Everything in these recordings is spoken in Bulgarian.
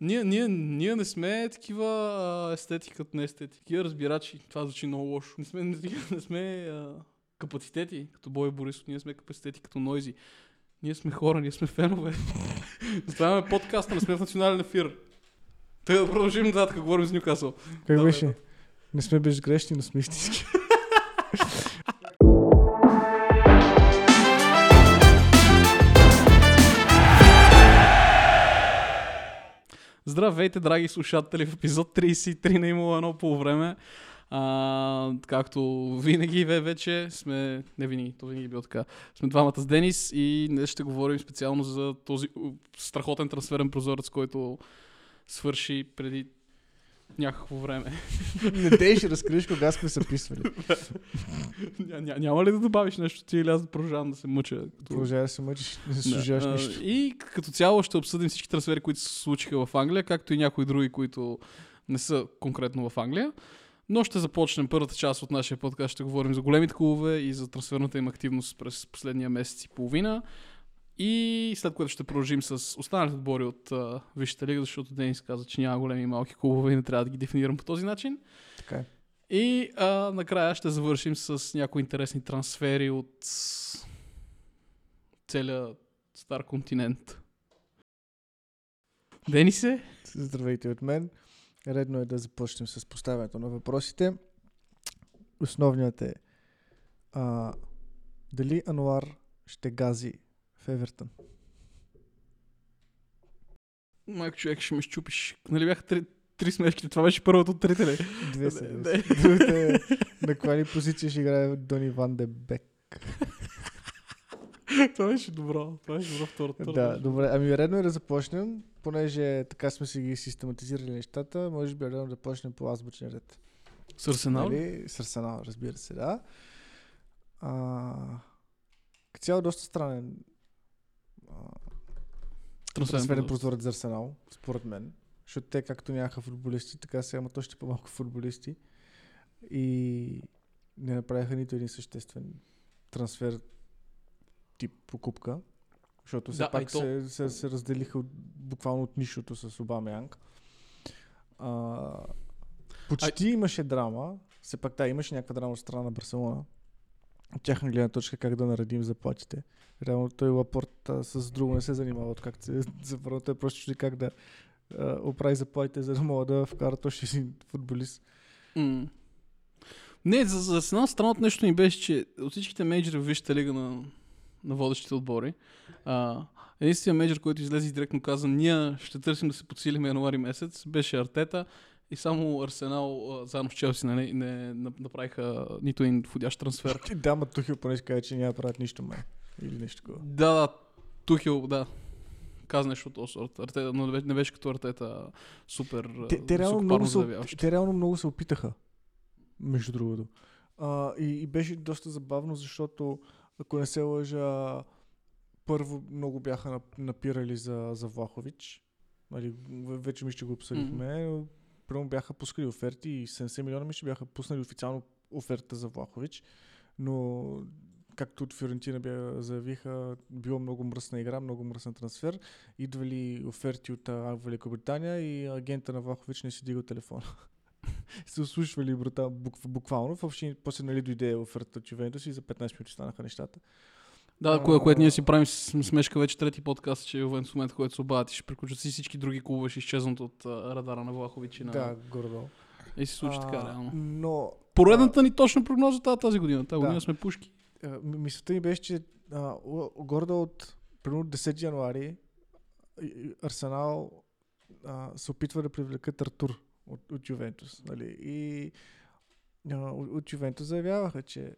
Ние, ние, ние не сме такива а, естетики като не естетики. Такива разбирачи. Това звучи много лошо. Не сме, не, не сме а, капацитети като Бой Борисов. Ние сме капацитети като Нойзи. Ние сме хора, ние сме фенове. Затова имаме подкаст, не сме в национален ефир. Тъй да продължим нататък, говорим с Нюкасъл. Как беше? да. Не сме безгрешни, но сме истински. Здравейте, драги слушатели, в епизод 33 на имало едно по време. А, както винаги ве- вече сме, не винаги, то винаги е било така, сме двамата с Денис и днес ще говорим специално за този страхотен трансферен прозорец, който свърши преди някакво време. Не дей ще разкриеш кога сме се писвали. Ня, ня, няма ли да добавиш нещо ти или аз да продължавам да се мъча? Продължавай да се мъчиш, не се Да, служаш а, нищо. И като цяло ще обсъдим всички трансфери, които се случиха в Англия, както и някои други, които не са конкретно в Англия. Но ще започнем първата част от нашия подкаст. Ще говорим за големите клубове и за трансферната им активност през последния месец и половина. И след което ще продължим с останалите отбори от uh, Висшата лига, защото Денис каза, че няма големи и малки клубове и не трябва да ги дефинирам по този начин. Така е. И а, накрая ще завършим с някои интересни трансфери от целия стар континент. Денисе? Здравейте от мен. Редно е да започнем с поставянето на въпросите. Основният е а, дали Ануар ще гази в Евертън? Майко човек, ще ме щупиш. Нали бяха три, три смешки? Това беше първото от трите ли? Две са. Не, две не. са. Другата е на каква ли позиция ще играе Дони Ван де Бек. Това беше добро. Това беше добро второ. второ Да, добре. Ами редно е да започнем, понеже така сме си ги систематизирали нещата, може би е редно да почнем по азбучен ред. С Арсенал? ли? Нали? С Арсенал, разбира се, да. А, цяло доста странен Трансферен прозорец. за Арсенал, според мен. Защото те както нямаха футболисти, така сега имат още по-малко футболисти. И не направиха нито един съществен трансфер тип покупка. Защото все Да, а пак то- се, се, се разделиха от, буквално от нишото с Обама Янг. А, почти имаше драма. Все пак да, имаше някаква драма от страна на Барселона. От тяхна гледна точка как да наредим заплатите. Реално той Лапорт а, с друго не се занимава, откакто се завърна. Той просто чуди как да а, оправи заплатите, за да мога да вкарат още един футболист. М. Не, за, за Арсенал странното нещо ми беше, че от всичките мейджори в Висшата лига на, на водещите отбори, а, единственият мейджор, който излезе и директно каза, ние ще търсим да се подсилим януари месец, беше Артета и само Арсенал заедно с Челси нали, не на- направиха нито един входящ трансфер. Да, ма Тухил поне ще каже, че няма правят нищо май. Или нещо такова. Да, да, Тухил, да. Каза нещо от този сорт. Артета, но не беше, не като Артета супер Те, те, реално много се, те реално много се опитаха, между другото. А, и, и беше доста забавно, защото, ако не се лъжа, първо много бяха нап- напирали за, за Влахович. Нали, вече ми ще го обсъдихме. но Първо бяха пускали оферти и 70 милиона ми ще бяха пуснали официално оферта за Влахович. Но както от Фиорентина бя, заявиха, било много мръсна игра, много мръсен трансфер. Идвали оферти от Великобритания и агента на Влахович не си дигал телефона. се ослушвали буквално. Въобще, после нали, дойде оферта от Ювентус и за 15 минути станаха нещата. Да, кое, което ние си правим смешка вече трети подкаст, че в момента, който се обадят ще приключат си всички други клубове, ще изчезнат от а, радара на Влахович и на... Да, гордо. И се случи така, реално. Но Поредната ни точна прогноза тази, година. Тази Да. година сме пушки. а, м- мисълта ми беше, че а, гордо от примерно 10 януари Арсенал а, се опитва да привлекат Артур от, от Ювентус. Нали? И а, от Ювентус заявяваха, че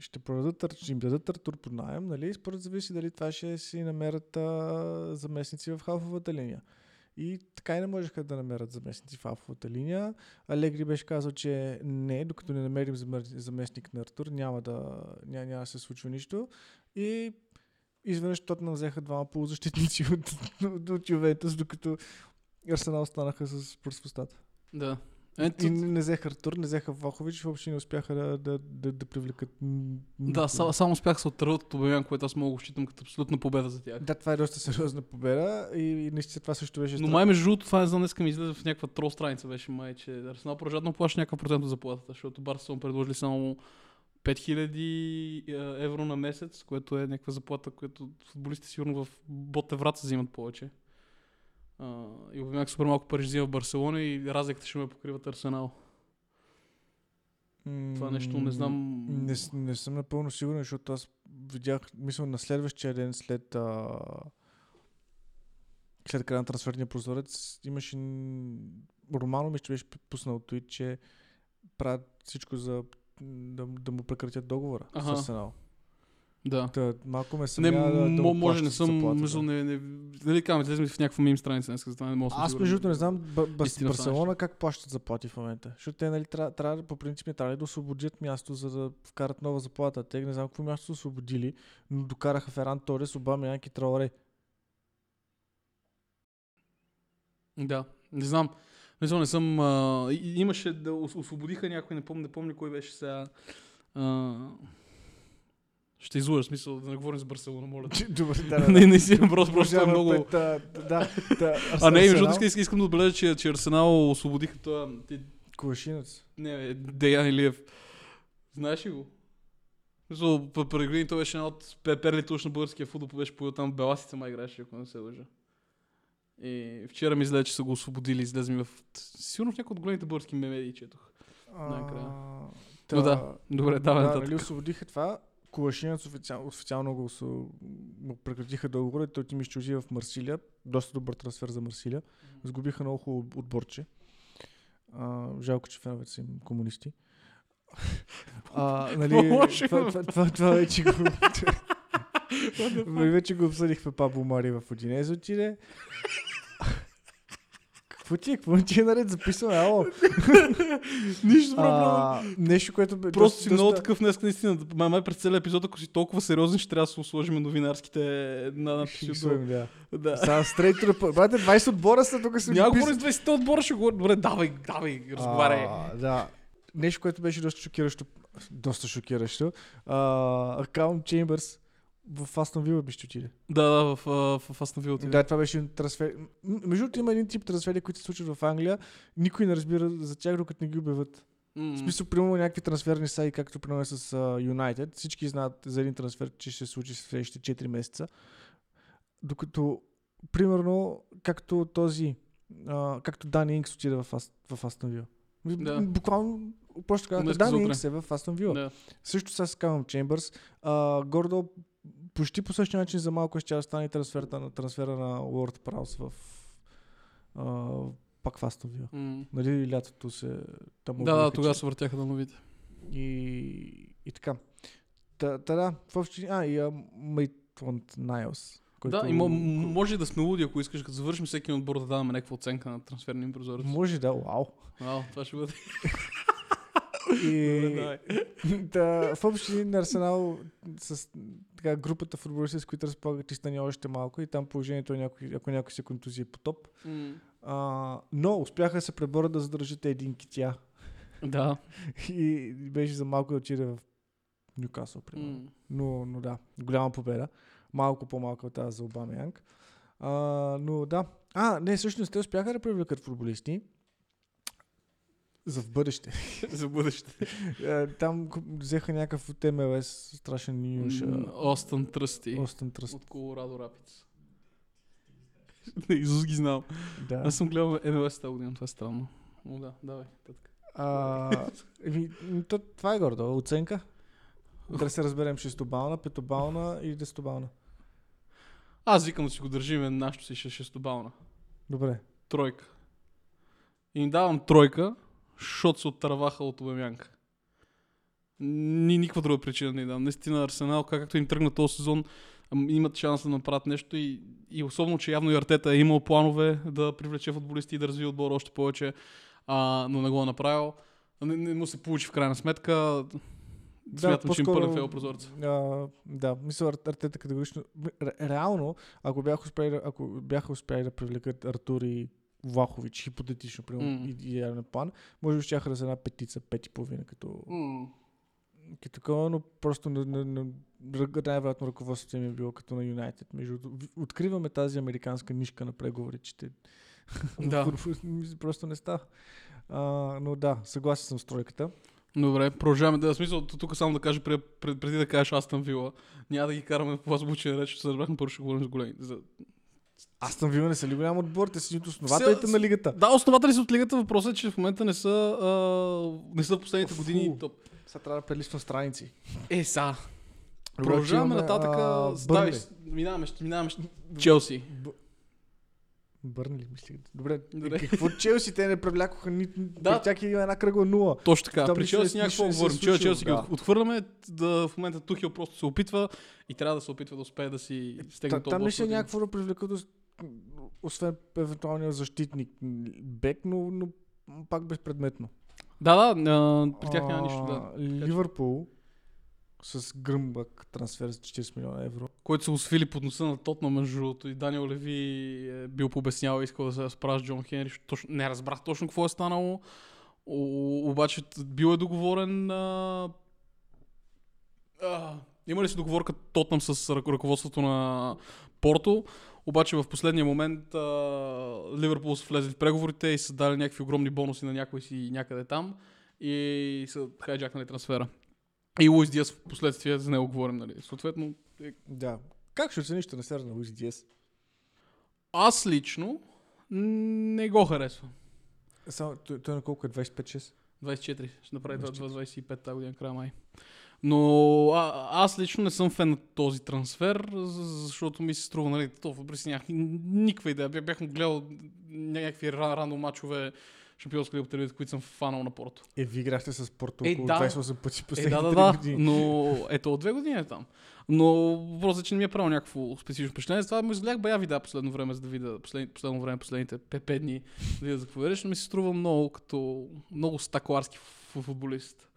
ще продадат, ще им дадат Артур под найем, нали? Според зависи дали това ще си намерят а, заместници в халфовата линия. И така и не можеха да намерят заместници в халфовата линия. Алегри беше казал, че не, докато не намерим заместник на Артур, няма да, няма, няма да се случва нищо. И изведнъж Тотнам взеха двама полузащитници от, от, от Ювентус, докато Арсенал останаха с пръст. Да. Ето, И не взеха Артур, не взеха Влахович, въобще не успяха да, да, да, да привлекат. да, никой. са, само успях се отърват от Обемян, което аз мога да го считам като абсолютна победа за тях. Да, това е доста сериозна победа и, и наистина това също беше Но май между другото, това не знам, днеска ми излезе в някаква трол страница, беше май, че Арсенал продължават плаща някакъв процент от заплатата, защото Барса са му предложили само 5000 е, евро на месец, което е някаква заплата, която футболистите сигурно в бот Еврата взимат повече. А, и Обемяк супер малко пари взима в Барселона и разликата ще ме покриват Арсенал. Това нещо не знам. Не, не съм напълно сигурен, защото аз видях, мисля, на следващия ден след, а, след края на трансферния прозорец, имаше Романо, мисля, че беше пуснал твит, че правят всичко за да, да му прекратят договора Аха. с Арсенал. Да. Та, малко ме Не, съмнява да, да може не съм, мисъл, не, не, нали казвам, излезем в някаква мим страница днес, затова не мога Аз между другото не знам в това Барселона как плащат заплати в момента. Защото те нали, трябва, трябва, по принцип не трябва да освободят място, за да вкарат нова заплата. Те не знам какво място са освободили, но докараха Феран Торес, Обама, Янки Траоре. Да, не знам. Не знам, не съм... А, имаше да ос- освободиха някой, не помня, не помня кой беше сега. А, ще излъжа, смисъл да не говорим за Барселона, моля. Добре, да, да. не, не си, просто, просто е много... пред, а, да, да, А не, между другото искам, да отбележа, че, че Арсенал освободиха това... ти- Кувашинец. Не, бе, Деян Илиев. Знаеш ли го? Мисъл, преди години той беше една от пе- перлите на българския футбол, беше поел там Беласица май играеше, ако не се лъжа. И вчера ми излезе, че са го освободили, излезе ми в... Сигурно в някои от големите български медии четох. Най-накрая. А, Но да, добре, давай Да, нататък. нали освободиха това. Кулашинец официално, официално го, са, му прекратиха договора и той ти ми ще отиде в Марсилия. Доста добър трансфер за Марсилия. Сгубиха много хубаво отборче. А, жалко, че феновете са им комунисти. А, нали, това, има. това, това, това вече го... Ами вече го обсъдихме Пабло Мари в Одинез отиде. Какво ти е? Какво ти е наред? Записваме, ало. Нищо проблема. Нещо, което бе Просто доста- си много доста- такъв днес, наистина. Май, май през целия епизод, ако си толкова сериозен, ще трябва да се сложим новинарските на сложим, да. Да. Сега стрейт. Брате, 20 отбора са тук си Няма говорим с 20 отбора, ще говорим. Добре, давай, давай, разговаряй. А, Да. Нещо, което беше доста шокиращо. Доста шокиращо. А, Акаунт Чеймбърс в Астон Вила беше отиде. Да, да, в, в, в Астон Вила. Да, това беше трансфер. Между другото има един тип трансфери, които се случват в Англия. Никой не разбира за тях, докато не ги обявят. М. В смисъл, примерно някакви трансферни сайти, както примерно е с Юнайтед. Всички знаят за един трансфер, че ще се случи в следващите 4 месеца. Докато, примерно, както този, а, както Дани Инкс отиде в, Ас, в Астон Вила. Да. Буквално, просто за Дани. Инкс е в Астон Вила. Да. Също с Калъм Чембърс. А, гордо почти по същия начин за малко ще стане и трансферата на, трансфера на Праус в а, пак в Астон Вила. М. Нали лятото се... Там Да, да, тогава се въртяха новите. и, и така. Та, та да, в общи... А, и а, Мейтланд Найлс. Да, и може да сме луди, ако искаш, като завършим всеки отбор да даваме някаква оценка на трансферния им прозорец. Може да, вау. Вау, това ще бъде. И, да, в общи на Арсенал с така, групата футболисти, с които разполагат и стане още малко и там положението е някой, ако някой се контузия по топ. М. А, но успяха да се преборят да задържат един китя Да. и, беше за малко да отиде в Нюкасъл, примерно. М. Но, но да, голяма победа. Малко по-малко от тази за Обама Янг. А, но да. А, не, всъщност те успяха да привлекат футболисти. За в бъдеще. За бъдеще. Е, Там взеха някакъв от МЛС, страшен нюш. М, Остън Тръсти. Остен Тръст. От Колорадо Рапидс. Изус ги знам. Да. Аз съм гледал МЛС тази година, това е странно. О, да, давай. Татка. А, м, то, това е гордо. Оценка. Да се разберем шестобална, петобална и десетобална. Аз викам да си го държиме нашето си ще шестобална. Добре. Тройка. И им давам тройка, защото се оттърваха от Обемянка. Ни никаква друга причина не дам. Наистина Арсенал, как- както им тръгна този сезон, имат шанс да направят нещо и, и особено, че явно и Артета е имал планове да привлече футболисти и да развие отбора още повече, а, но не го е направил. Не, не му се получи в крайна сметка. Смятам, че им пълен фейл прозореца. А, да, мисля, Ар- Артета категорично. Ре, реално, ако бяха успели, да- ако бяха успели да привлекат Артур и Влахович, хипотетично, примерно, mm. идеален план, може би ще да са една петица, пет и половина, като, М. като такова, но просто на, на, на, ръг- най-вероятно ръководството им е било като на Юнайтед. Между откриваме тази американска нишка на преговори, че те... Да. просто не става. А, но да, съгласен съм с тройката. Добре, продължаваме да смисъл. Тук само да кажа, пред, пред, преди да кажеш Астън Вила, няма да ги караме по азбучен реч, че се разбрахме, първо ще говорим с големи. За... Аз съм вила не са ли голям отбор, те са от основателите Се- на лигата. Да, основатели са от лигата, въпросът е, че в момента не са, а, не са в последните Фу. години топ. Сега трябва да прелиствам страници. Е, са. Продължаваме нататък. минаваме, минаваме. Челси. Б... Бърнли, мислих. Добре, Добре. какво Челси те не привлякоха ни... Да. Тях има една кръгла нула. Точно така. Там При Челси някакво е говорим. Случило, Челси ги да. от- отхвърляме. Да, в момента Тухил просто се опитва и трябва да се опитва да успее да си стегне Та, този там е един. някакво да привлекат, ос- освен евентуалния защитник Бек, но, но пак безпредметно. Да, да, при тях няма нищо. Да. Ливърпул с гръмбък трансфер за 40 милиона евро. който са го свили под носа на Тотна, между другото. И Даниел Леви е бил и искал да се разправя с Джон Хенри. Точно, не разбрах точно какво е станало. О, обаче бил е договорен. А... А, има ли си договорка Тотнам с рък- ръководството на Порто? Обаче в последния момент а, Ливърпул са влезли в преговорите и са дали някакви огромни бонуси на някой си някъде там и са хайджакнали трансфера. И Луис Диас в последствие за него говорим, нали? Съответно, е Да. Как ще оцениш трансфера на Луис Диес? Аз лично не го харесвам. Само, той, той на колко е 25-6? 24, ще направи 24. 25 тази година, края май. Но а, аз лично не съм фен на този трансфер, за- защото ми се струва, нали, то въпреки нямах никаква идея. Бях, му гледал някакви ра- рано мачове Шампионска лига по телевизията, които съм фанал на Порто. Е, ви играхте с Порто Е, около да. 28 пъти Е, последните да, да, три да, години. но ето от две години е там. Но въпросът е, че не ми е правил някакво специфично впечатление. Затова му изгледах бая видеа последно време, за да видя послед, последно време, последните 5 дни, да видя за какво вериш, но ми се струва много като много стакларски футболист.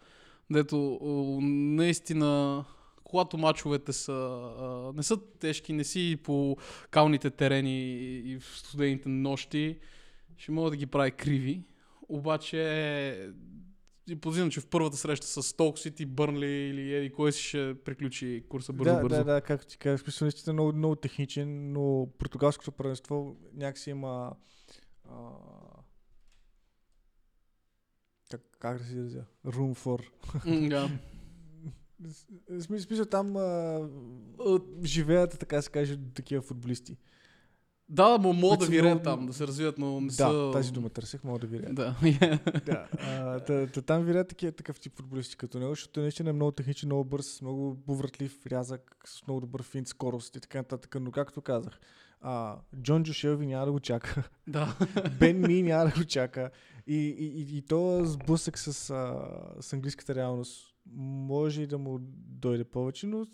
Дето наистина когато мачовете са, а, не са тежки, не си по калните терени и в студените нощи, ще мога да ги прави криви. Обаче и подозирам, че в първата среща с Столк Сити, Бърнли или Еди, кой си ще приключи курса бързо да, бързо. да, да, както ти казах, смисъл наистина много, много техничен, но португалското първенство някакси има а, как, как да си изразя? Room for. Да. Смисъл, там а, живеят, така се каже, такива футболисти. Да, могат Които да много- там, да се развият, но не Да, са... тази дума търсех, мога да ви рея. Да. Да, а, та, та, там вирят такива, такъв тип футболисти като него, защото наистина е много техничен, много бърз, много повратлив, рязък, с много добър финт, скорост и така нататък. Но както казах, а, Джон Джошелви няма да го чака, да. Бен Ми няма да го чака и, и, и, и то сблъсък с, а, с английската реалност може и да му дойде повече, но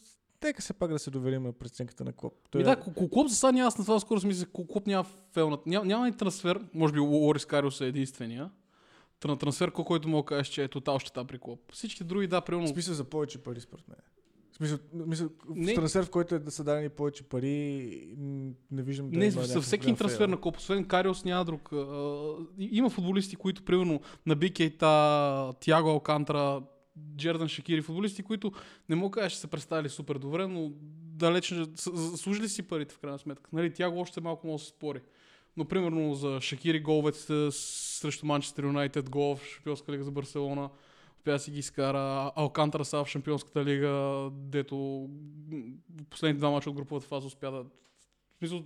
нека се пак да се доверим на преценката на Клоп. Той Ми е- да, Ку- Клоп за сега аз на това скоро си мисля, Ку- Клоп няма фелнат. Няма, няма и трансфер, може би Лорис Кариус е единствения. Тра- трансфер, ко- който мога да кажеш, че е тотал щета при Клоп. Всички други, да, примерно. смисъл за повече пари, според мен. Мисъл Не. в трансфер, в който е да са дадени повече пари, не виждам да Не, за всеки трансфер фейл. на Клоп, освен Кариус няма друг. А, има футболисти, които, примерно, на Бикейта, Тиаго Алкантра, Джердан Шакири, футболисти, които не мога да че са представили супер добре, но далеч заслужили си парите в крайна сметка. Нали, Тяго още малко може да се спори. Но примерно за Шакири головете срещу Манчестър Юнайтед, гол в Шампионска лига за Барселона, успя си ги изкара. Алкантара са в Шампионската лига, дето последните два мача от груповата фаза успя да... В смисъл,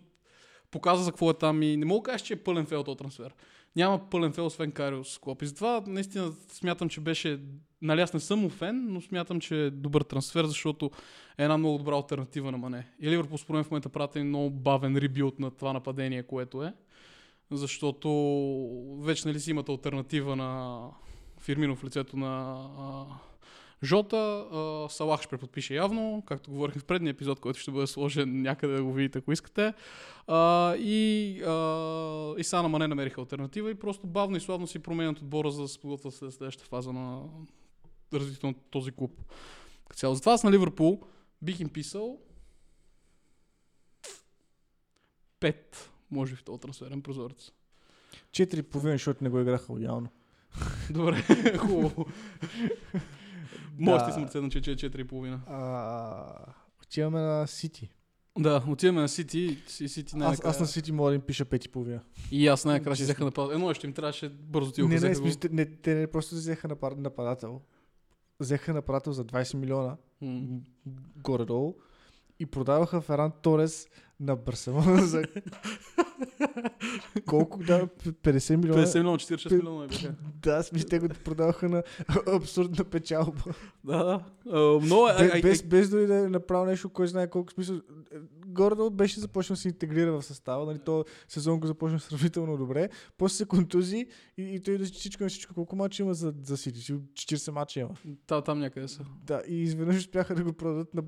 показа за какво е там и не мога да кажа, че е пълен фейл този трансфер. Няма пълен фейл, освен Кариус Клоп. И затова наистина смятам, че беше... Нали, аз не съм му фен, но смятам, че е добър трансфер, защото е една много добра альтернатива на Мане. И Ливърпул според в момента правят един много бавен ребилд на това нападение, което е. Защото вече нали си имат альтернатива на Фирмино в лицето на а, Жота. А, Салах ще преподпише явно, както говорихме в предния епизод, който ще бъде сложен някъде да го видите, ако искате. А, и, а, и Сана Мане намериха альтернатива и просто бавно и славно си променят отбора за да се подготвят след следващата фаза на развитието на този клуб. Като цяло. Затова аз на Ливърпул бих им писал 5, може би в този трансферен прозорец. 4,5, защото не го играха лоялно. Добре, хубаво. Може Да. да. съм оценен, че е 4,5. А, отиваме на Сити. Да, отиваме на Сити. Си- Сити Аз, аз на Сити мога да им пиша 5,5. И аз най-накрая си взеха напад. Едно ще им трябваше бързо ти го Не, не, не, те не просто взеха напад, нападател. Взеха нападател за 20 милиона, м, горе-долу, и продаваха Феран Торес на Барселона за колко да, 50 милиона. 50 милиона, 46 милиона бяха. Да, смисъл, те го продаваха на абсурдна печалба. Да, да. Много е. Без, без, без дори да е направил нещо, кой знае колко смисъл. Горе беше започнал да се интегрира в състава. Нали, то сезон го започна сравнително добре. После се контузи и, и той да всичко на всичко. Колко мача има за, за Сити? Сигурно 40 мача има. Та, там някъде са. Да, и изведнъж успяха да го продадат на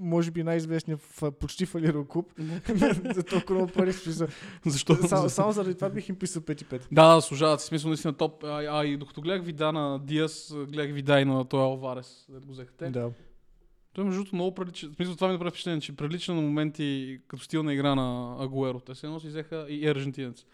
може би най-известния в, почти фалирал клуб за толкова много пари. Смисъл. Защо? Само, само заради това бих им писал 5-5. Да, да, служават си. Смисъл наистина топ. А, а, и докато гледах вида на Диас, гледах вида и на този Алварес, да го взеха те. Да. Той между другото много прилича. В смисъл това ми направи впечатление, че прилича на моменти като стил на игра на Агуеро. Те се едно си взеха и аржентинец.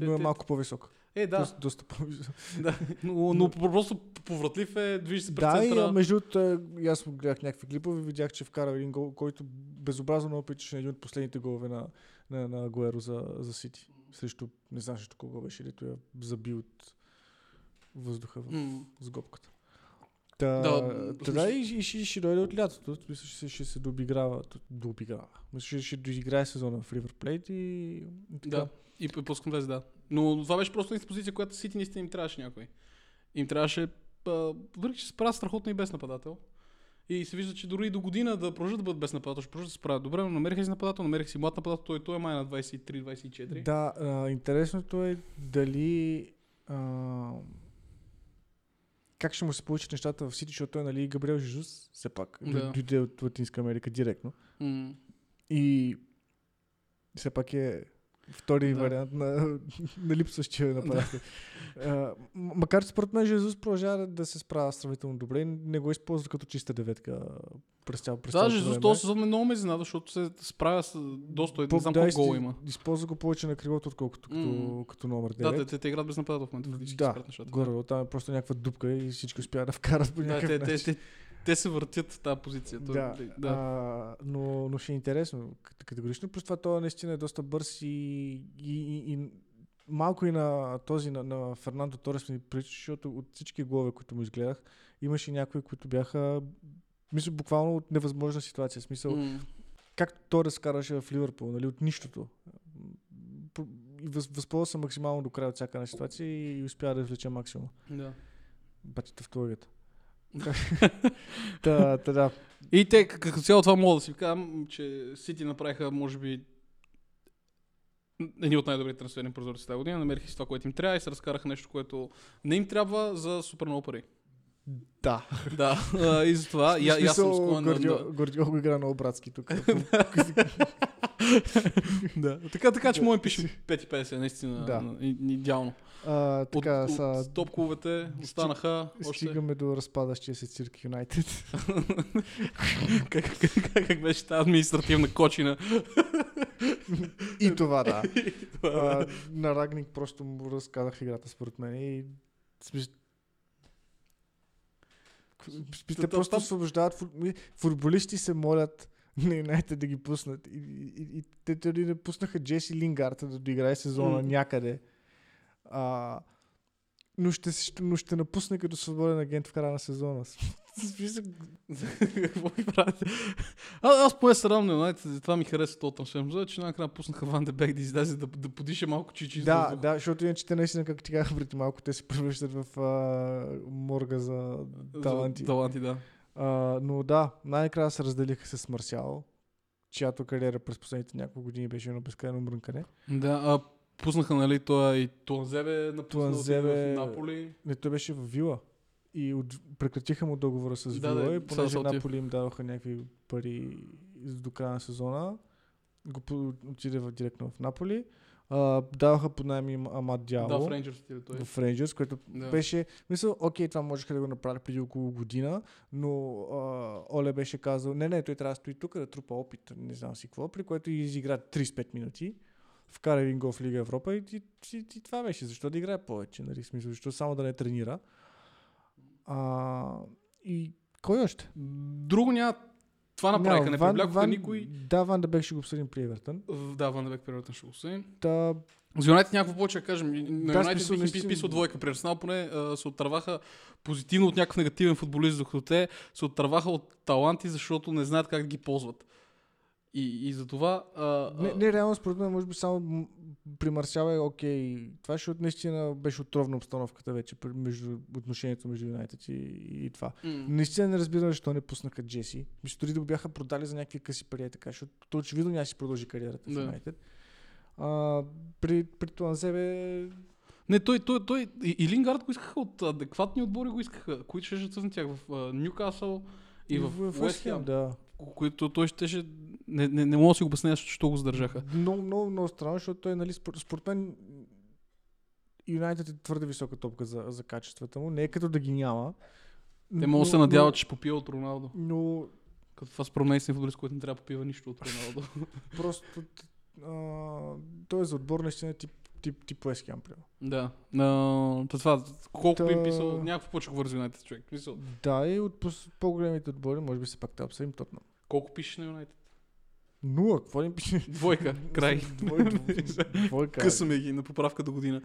Но е те- малко по-висок. Е, да, Доста, доста по-висок. да. Но, но просто повратлив е, движи се през Да, центъра. а, между другото, е, аз гледах някакви клипове, видях, че вкара един гол, който безобразно много приличаше на един от последните голове на, на, на Агуеро за, за Сити. Срещу, не знам срещу кого беше, дето я заби от въздуха в, с гопката. Та, Да, да и, и, ще, ще дойде от лятото. Мисля, ще, ще се дообиграва. дообиграва. Мисля, ще, ще доиграе сезона в Ливърплейт и, и така. Да. И пускам влезе, да. Но това беше просто една позиция, която Сити наистина им трябваше някой. Им трябваше, въпреки че се справят страхотно и без нападател. И се вижда, че дори и до година да продължат да бъдат без нападател, ще продължат да се справят добре, но намериха си нападател, намериха си млад нападател, той, той е май на 23-24. Да, а, интересното е дали а, как ще му се получат нещата в Сити, защото той нали Габриел Жезус, все пак, Да. дойде от Латинска Америка директно. М. И все пак е втори Да. вариант на, на липсващия нападател. А, м- макар че според мен Жезус продължава да- да се справя сравнително добре, не го използва като чиста деветка през цял през Да, Жезус този сезон ме много ме изненада, защото се справя с доста, не По- знам да, колко гол има. Използва го повече на крилото, отколкото като, М. като номер 9. Да, те, те, те играят без нападател в момента, фактически Да, се правят нещата. Горе, там е просто някаква дупка и всички успяват да вкарат по Да, някакъв те, начин. те, те, се въртят в тази позиция. Той- да, да. А, но, но ще е интересно кат- категорично. Плюс това той наистина е доста бърз и, и, и, и малко и на този, на, на Фернандо Торес ми прилича, защото от всички голове, които му изгледах, имаше някои, които бяха мисля, буквално от невъзможна ситуация. В Смисъл, М. както Торес караше в Ливърпул, нали, от нищото. И въз, възползва се максимално до края от всяка една ситуация и успя да извлече максимум. Да. Бати тавтологията. Та, та, да. И те, като цяло това мога да си кажам, че Сити направиха, може би, едни от най-добрите трансферни прозорци тази година. Намериха си това, което им трябва и се разкараха нещо, което не им трябва за супер много пари. Да. да, а, и затова и, и аз съм склонен да, Гвардиол, Гвардиол го игра много братски тук. да. Така, така че може да пишем 5,50, наистина. Да. и- идеално. а, така, от, са, от топ клубовете останаха още... стигаме до разпадащия се цирк Юнайтед. как, как, как, как беше тази административна кочина? И това, да. Това, а, на Рагник просто му разказах играта според мен и Те просто освобождават футболисти се молят на Юнайтед да ги пуснат. И, и, и, и те дори не пуснаха Джеси Лингард да доиграе сезона М. някъде. А, но, ще- но ще напусне като свободен агент в края на сезона. В смисъл, Какво ми правите? А, аз поне на Юнайтед, това ми хареса този трансфер, че накрая пуснаха Ван де Бек да излезе да, да подиша малко чичи. да, да, защото иначе те наистина, както ти казах преди малко, те се превръщат в а, морга за таланти. Таланти, да. А, но да, най-накрая се разделиха с Марсиал, чиято кариера през последните няколко години беше едно безкрайно мрънкане. Да, а пуснаха, нали, това и Туанзебе напусна Туанзебе- в Наполи. Не, той беше в Вила. И от, прекратиха му договора с Да, Вила да, и сега понеже. Наполи им дадоха някакви пари до края на сезона, го отиде в, директно в Наполи. А, даваха под найем им Амад Дяло Да, в Рейнджърс отиде той. в Рейнджърс, което Да. беше, мисля, окей, това можеха да го направят преди около година, но а, Оле беше казал, не, не, той трябва да стои тук да трупа опит, не знам си какво, при което изигра 35 минути. вкара един гол в Лига Европа и, и, и, и това беше. Защо да играе повече? Нали? Смисъл, защо само да не тренира? А, и кой още? Друго няма. Това направиха, не Ван- привлякоха никой. Да, Ван да ще го обсъдим при Евертън. Да, Ван Дебек периодът ще го осъдим. Та, За Юнайтед някакво повече да кажем. На Да, Юнайтед бих наистина- писал двойка. При Арсенал поне а, се отърваха позитивно от някакъв негативен футболист, докато те се отърваха от таланти, защото не знаят как да ги ползват. И, и за това... А, не, не, реално според мен, може би само при Марсял е окей. Това ще наистина беше отровна обстановката вече между отношението между Юнайтед и, и това. м, Наистина не разбирам защо не пуснаха Джеси. Мисля, дори да го бяха продали за някакви къси пари, е така, защото той очевидно няма си продължи кариерата в. Юнайтед. А, при, при Туанзебе Не, той, той, той и, и Лингард го искаха от адекватни отбори, го искаха, които ще жат на тях в а, Ньюкасъл и в, в Уест Хем, да. Които той ще... Не, не, не мога да си го обясня, защо го задържаха. Много, много, много странно, защото той, нали, според, според мен Юнайтед е твърде висока топка за, за качествата му. Не е като да ги няма. Те могат да се но- надяват, че ще попива от Роналдо. Но Като това според мен е футболист, който не трябва да попива нищо от Роналдо. просто а, той е за отбор наистина тип, тип, тип Уест Хем, примерно. да. Но, та това, колко Та- би писал, някакво повече говори за Юнайтед човек. Мисъл, Да, и от по-големите отбори, може би се пак да обсъдим Тотнам. колко пишеш на Юнайтед? Нула, какво ли пише? Двойка, край. Двойка. Двойка. Късаме ги на поправка до година.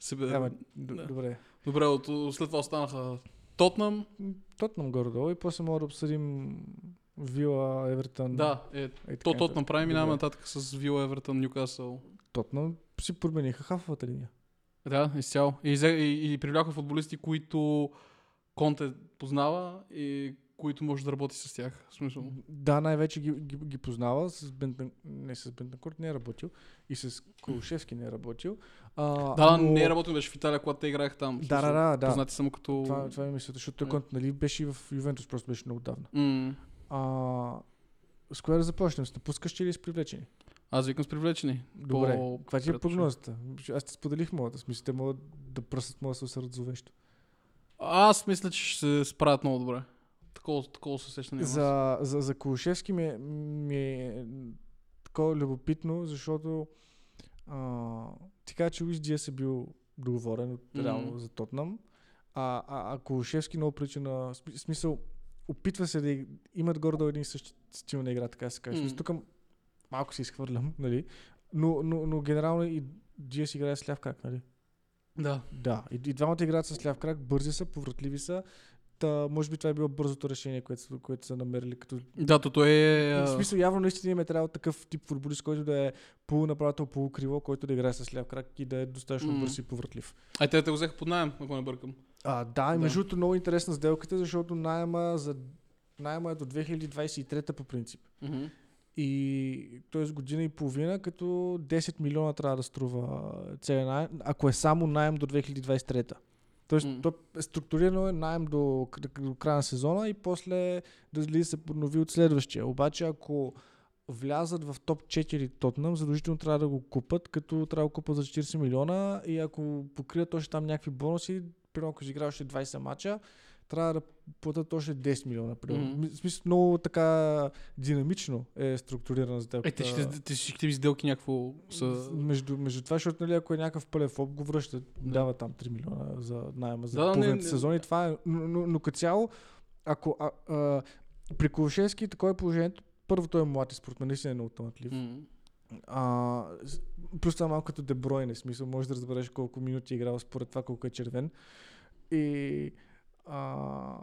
Себе... Ама, д- Да. добре. Добре, от, след това останаха Тотнам. Тотнам горе-долу и после може да обсъдим Вила, Евертън. Да, е, е, то нататък. Тотнам прави, минаваме Добре. нататък с Вила, Евертън, Ньюкасъл. Тотнам си промениха хафовата линия. Да, изцяло. И, и, и привляха футболисти, които Конте познава и които може да работи с тях. В смисъл. Да, най-вече ги, ги, ги познава, с Бентан... не с Бентанкурт не е работил и с Колушевски не е работил. А, Да, но... не е работил, беше в Италия, когато те играеха там. Да, да, да, да. Познати само като... Това, това е мисълта, защото той Е. Конт, нали, беше и в Ювентус, просто беше много давна. М, А, с кое да започнем? С напускащи или с привлечени? Аз викам с привлечени. Добре. По- Каква ти е прогнозата? Аз ти споделих моята. Смисъл, те могат да пръснат моят се усърд зловещо. Аз мисля, че ще се справят много добре. Такова, такова се сещане. За, за, за Колушевски ми е, ми е такова любопитно, защото а, ти каза, че Луис Диас е бил договорен реално за Тотнам, а, а, а Колушевски много прилича на сми- смисъл, опитва се да имат горе един и същи стил на игра, така се каже. Mm. Тук малко се изхвърлям, нали? Но, но, но генерално и Диас играе с ляв крак, нали? Да. Да, и, и двамата играят с ляв крак, бързи са, повратливи са. Та, може би това е било бързото решение, което, което са намерили като... Да, то той е... В а, смисъл, явно наистина им е трябвало такъв тип футболист, който да е полунападател, полукриво, който да играе с ляв крак и да е достатъчно М. бърз и повратлив. Ай, те те го взеха под найем, ако не бъркам. А, да, и между другото много интересна сделката, защото найема, за... найема е до 2023 по принцип. Мгм. И т.е. година и половина, като 10 милиона трябва да струва целият найем, ако е само найем до 2023. Тоест, М. то е структурирано е найем до, до края на сезона и после дали се поднови от следващия. Обаче, ако влязат в топ 4 Тотнам, задължително трябва да го купат, като трябва да купат за 40 милиона и ако покрият още там някакви бонуси, примерно ако си играл още 20 мача, трябва да платят още 10 милиона. Mm-hmm. В смисъл, много така динамично е структурирана сделката. Е, те ще, те ви сделки някакво са... Между, между това, защото нали, ако е някакъв пълен фоп, го връщат, Да. дава там 3 милиона за найема за Да, половината не. сезон и това е. Но, но, но като цяло, ако а, а, при Колушевски такова е положението, първо той е млад и мен наистина е много талантлив. М. А, плюс това е малко като Дебройне, смисъл, можеш да разбереш колко минути е играл според това колко е червен. И а,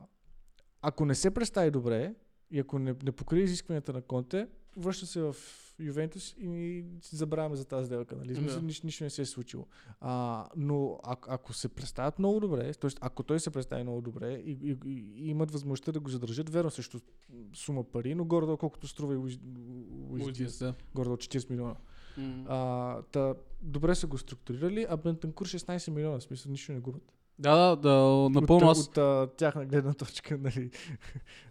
ако не се представи добре и ако не, не покрие изискванията на Конте, връща се в Ювентус и забравяме за тази сделка. Нали? Смисъл, нищо, нищо не се е случило. А, но ако, ако се представят много добре, т.е. ако той се представи много добре и, и, и, и имат възможността да го задържат, верно също сума пари, но горе колкото струва и Луис- Луис Луис Диас, да. горе 40 милиона. М. А, та, добре са го структурирали, а Бентанкур 16 милиона, в смисъл нищо не губят. Да, да, да, напълно от, аз... от, а, тяхна гледна точка, нали.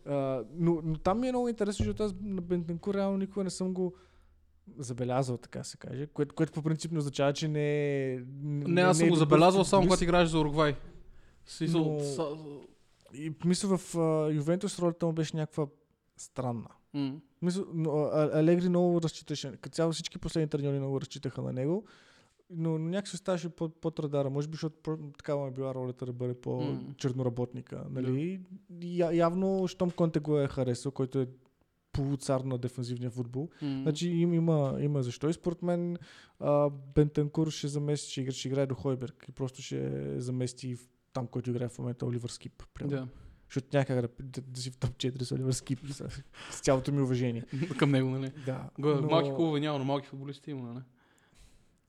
а, но, но там ми е много интересно, защото аз на Бентанкур реално никога не съм го забелязал, така се каже, което, което по принцип не означава, че не е... Не, аз съм е го добър забелязал само когато играеш за Уругвай. Но- са- И мисля в Ювентус ролята му беше някаква странна. М. Мисля, но, Алегри много разчиташе. Като цяло всички последни треньори много разчитаха на него. Но, но някакси ставаше под, под радара. Може би, защото такава е била ролята да бъде по-черноработника. Нали? Я, явно, щом Конте го е харесал, който е полуцар на дефанзивния футбол. М. Значи им, има, има защо. И според мен а, Бентенкур ще замести, ще играе, ще играе до Хойберг и просто ще замести там, който играе в момента Оливър Скип. примерно. Да. Защото някак да, да, да си в топ 4 с Оливър Скип. С, с цялото ми уважение. Към него, нали? Да. Но... Малки клубове няма, но малки футболисти има, нали?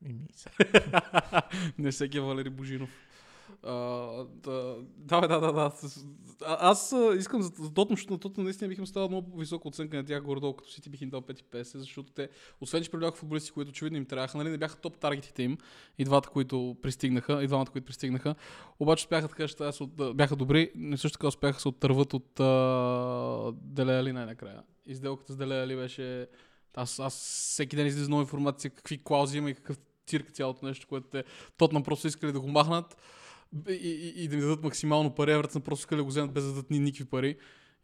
Еми. Не всеки е Валери Божинов. А, да, да, да, да, А, аз искам за, за защото на Тотнам наистина бих им ставал много висока оценка на тях горе-долу, като си ти бих им дал 5,50, защото те, освен че привляха футболисти, които очевидно им трябваха, нали, не бяха топ таргетите им, и двата, които пристигнаха, и двамата, които пристигнаха, обаче успяха така, че бяха добри, но също така успяха се оттърват от а, Деле Али най-накрая. И сделката с Деле Али беше... Аз, аз всеки ден излиза нова информация, какви клаузи има и какъв цирк цялото нещо, което те Тотнам просто искали да го махнат и, и, и да ми дадат максимално пари, Евертън просто искали да го вземат без да дадат ни никакви пари.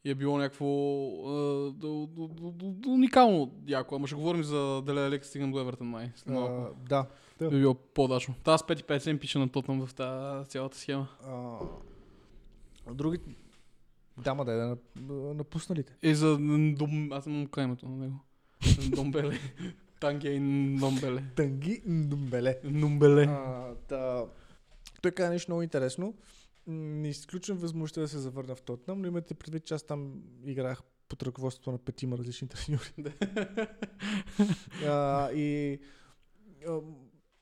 И е било някакво а, до, до, до, до, до, уникално яко. Ама ще говорим за Деле Алек, стигнем до Евертън май. След малко. А, да. Би било по-дачно. Та аз 5,50 им пиша на Тотнам в тази цялата схема. А, други... Да, ма да, да нап- напусналите. И за Дом... Аз имам каймето на него. Домбеле. Тангей Домбеле. Танги. Нумбеле. А, да. Той каза нещо много интересно. Не изключвам възможността да се завърна в Тотнам, но имате предвид, че аз там играх под ръководството на петима различни треньори. а, и а,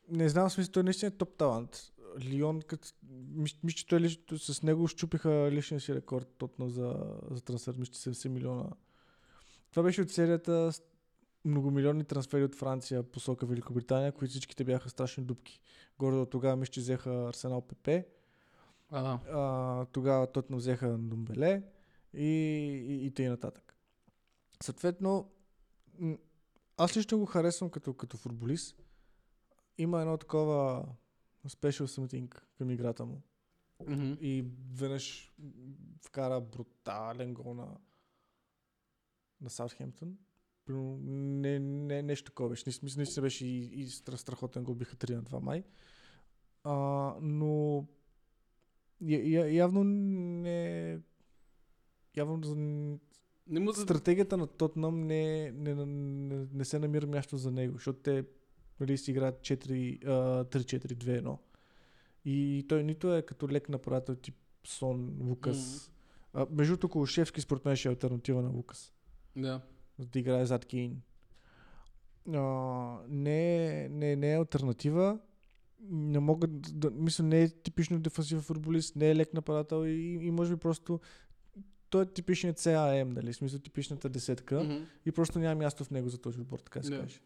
не знам, смисъл, той наистина е топ талант. Лион, като, мисля, че той лич, с него щупиха личния си рекорд Тотнам за, за трансфер, мисля, че 70 милиона. Това беше от серията многомилионни трансфери от Франция посока Великобритания, които всичките бяха страшни дупки. Горе до тогава мисля, че взеха Арсенал ПП, А, а, тогава Тотно взеха Думбеле и, и, и тъй нататък. Съответно, аз лично го харесвам като, като футболист. Има едно такова special something към играта му. Мгм. И веднъж вкара брутален гол на, на Саутхемптън. Не, не, нещо такова беше. Наистина, наистина беше и, и стра- страхотен гол, биха 3 на 2 май. А, но я, явно не... Явно Не му стратегията на Тотнам не, не, не, не, се намира място за него, защото те нали, си играят 4, а, 3-4-2-1. И той нито е като лек нападател тип Сон, Лукас. А, между другото, Колушевски според мен ще е альтернатива на Лукас. Да. За да играе зад Кейн. А, не, не, не е альтернатива. Не мога да... Мисля, не е типично дефансивен футболист, не е лек нападател и, и може би просто той е типичният CAM, нали? Смисъл типичната десетка Мгм. и просто няма място в него за този отбор, така се каже.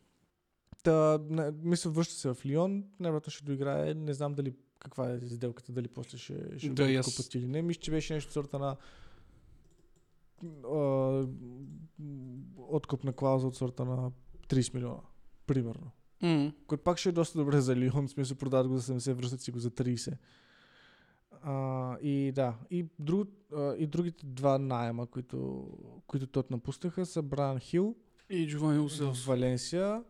Та, не, мисля, връща се в Лион, най-вероятно ще доиграе, не знам дали каква е сделката, дали после ще, ще Да, го купат или не. Мисля, че беше нещо сорта на а, откупна клауза от сорта на 30 милиона, примерно. Мгм. Което пак ще е доста добре за Лион, в смисъл продават го за 70, връщат си го за 30. А, и да, и, друг, а, и другите два найема, които, които тот напуснаха са Бран Хил И Джовани в. Валенсия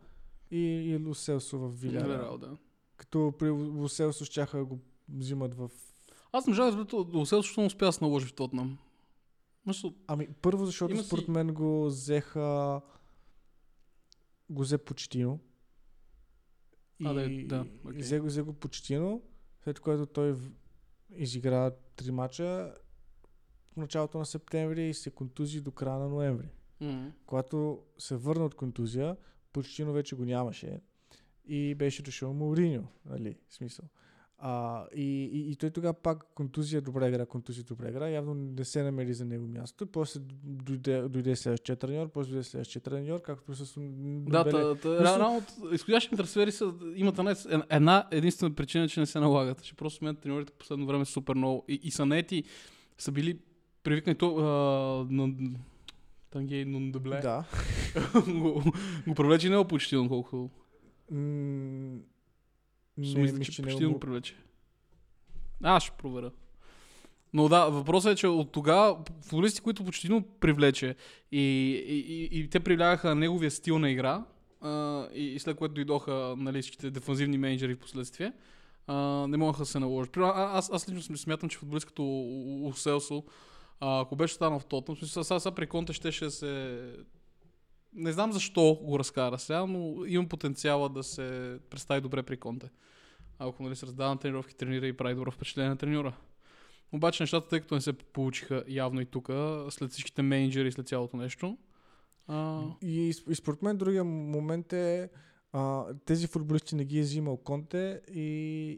и, и Луселсо в Виляреал. Да. Като при Луселсо щяха да го взимат в... Аз не можах да Уселс, защото не успя да се наложи в Тотнам. Мисля, Ами първо, защото Има си- според мен го взеха... Го взе Почтино. И, А, да, окей. взе, го, взе го Почтино, след което той изигра три мача в началото на септември и се контузи до края на ноември. мгм. Когато се върна от контузия, Почтино вече го нямаше и беше дошъл Мауриньо, нали, смисъл. А, и, и, и той тогава пак контузия добре игра, контузия добре игра, явно не се намери за него място. После дойде, дойде следващия треньор, после дойде следващия треньор, както с Да, та, та, от изходящите трансфери са, имат една, една единствена причина, че не се налагат. Че просто сменят треньорите в последно време супер много. И, и са наети, са били привикнати то, а, на Тангей Нундабле. Да. го, го привлече не почти, колко. Не, мисля, мисля, че че почти не го привлече. Аз ще проверя. Но да, въпросът е, че от тогава футболисти, които почти привлече и, и, и, и те привлягаха неговия стил на игра а, и, и след което дойдоха нали, дефанзивни менеджери в последствие, а, не могаха да се наложат. А- аз, аз лично смятам, че футболист като Уселсо, ако беше останал в Тотнам, сега, сега при Конте щеше да се... Не знам защо го разкара сега, но имам потенциала да се представи добре при Конте. Ако нали, се раздава на тренировки, тренира и прави добро впечатление на треньора. Обаче нещата, тъй като не се получиха явно и тук, след всичките менеджери и след цялото нещо, а, И, и според мен другия момент е а, тези футболисти не ги е взимал Конте и,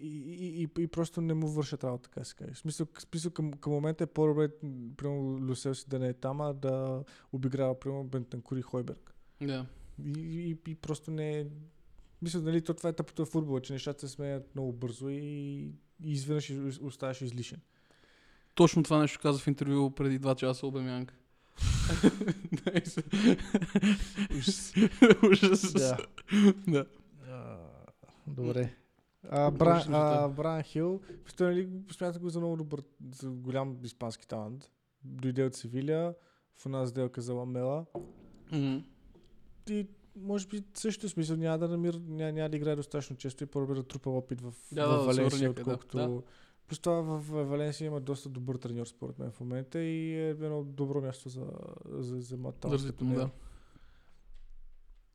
и, и, и, просто не му вършат работа, така се каже. В смисъл, смисъл към, към момента е по-добре, примерно, Люсел си да не е там, а да обиграва, примерно, Бентанкури и Хойберг. да. И, и, и просто не е... Мисля, нали, то това е тъпото в футбола, че нещата се сменят много бързо и, и изведнъж из- оставаш излишен. Точно това нещо каза в интервю преди два часа Ужас. Ужас. да. да. А, добре. А, Бра. Бран Хил, той нали смята го за много добър, за голям испански талант. Дойде от Севиля, в една сделка за Ламела. И може би също смисъл няма да намира, няма, няма да играе достатъчно често и по-добре да трупа опит в, Да, в Валенсия, да. отколкото... Да. Плюс това в Валенсия има доста добър треньор според мен в момента и е едно добро място за, за, за му, него. да.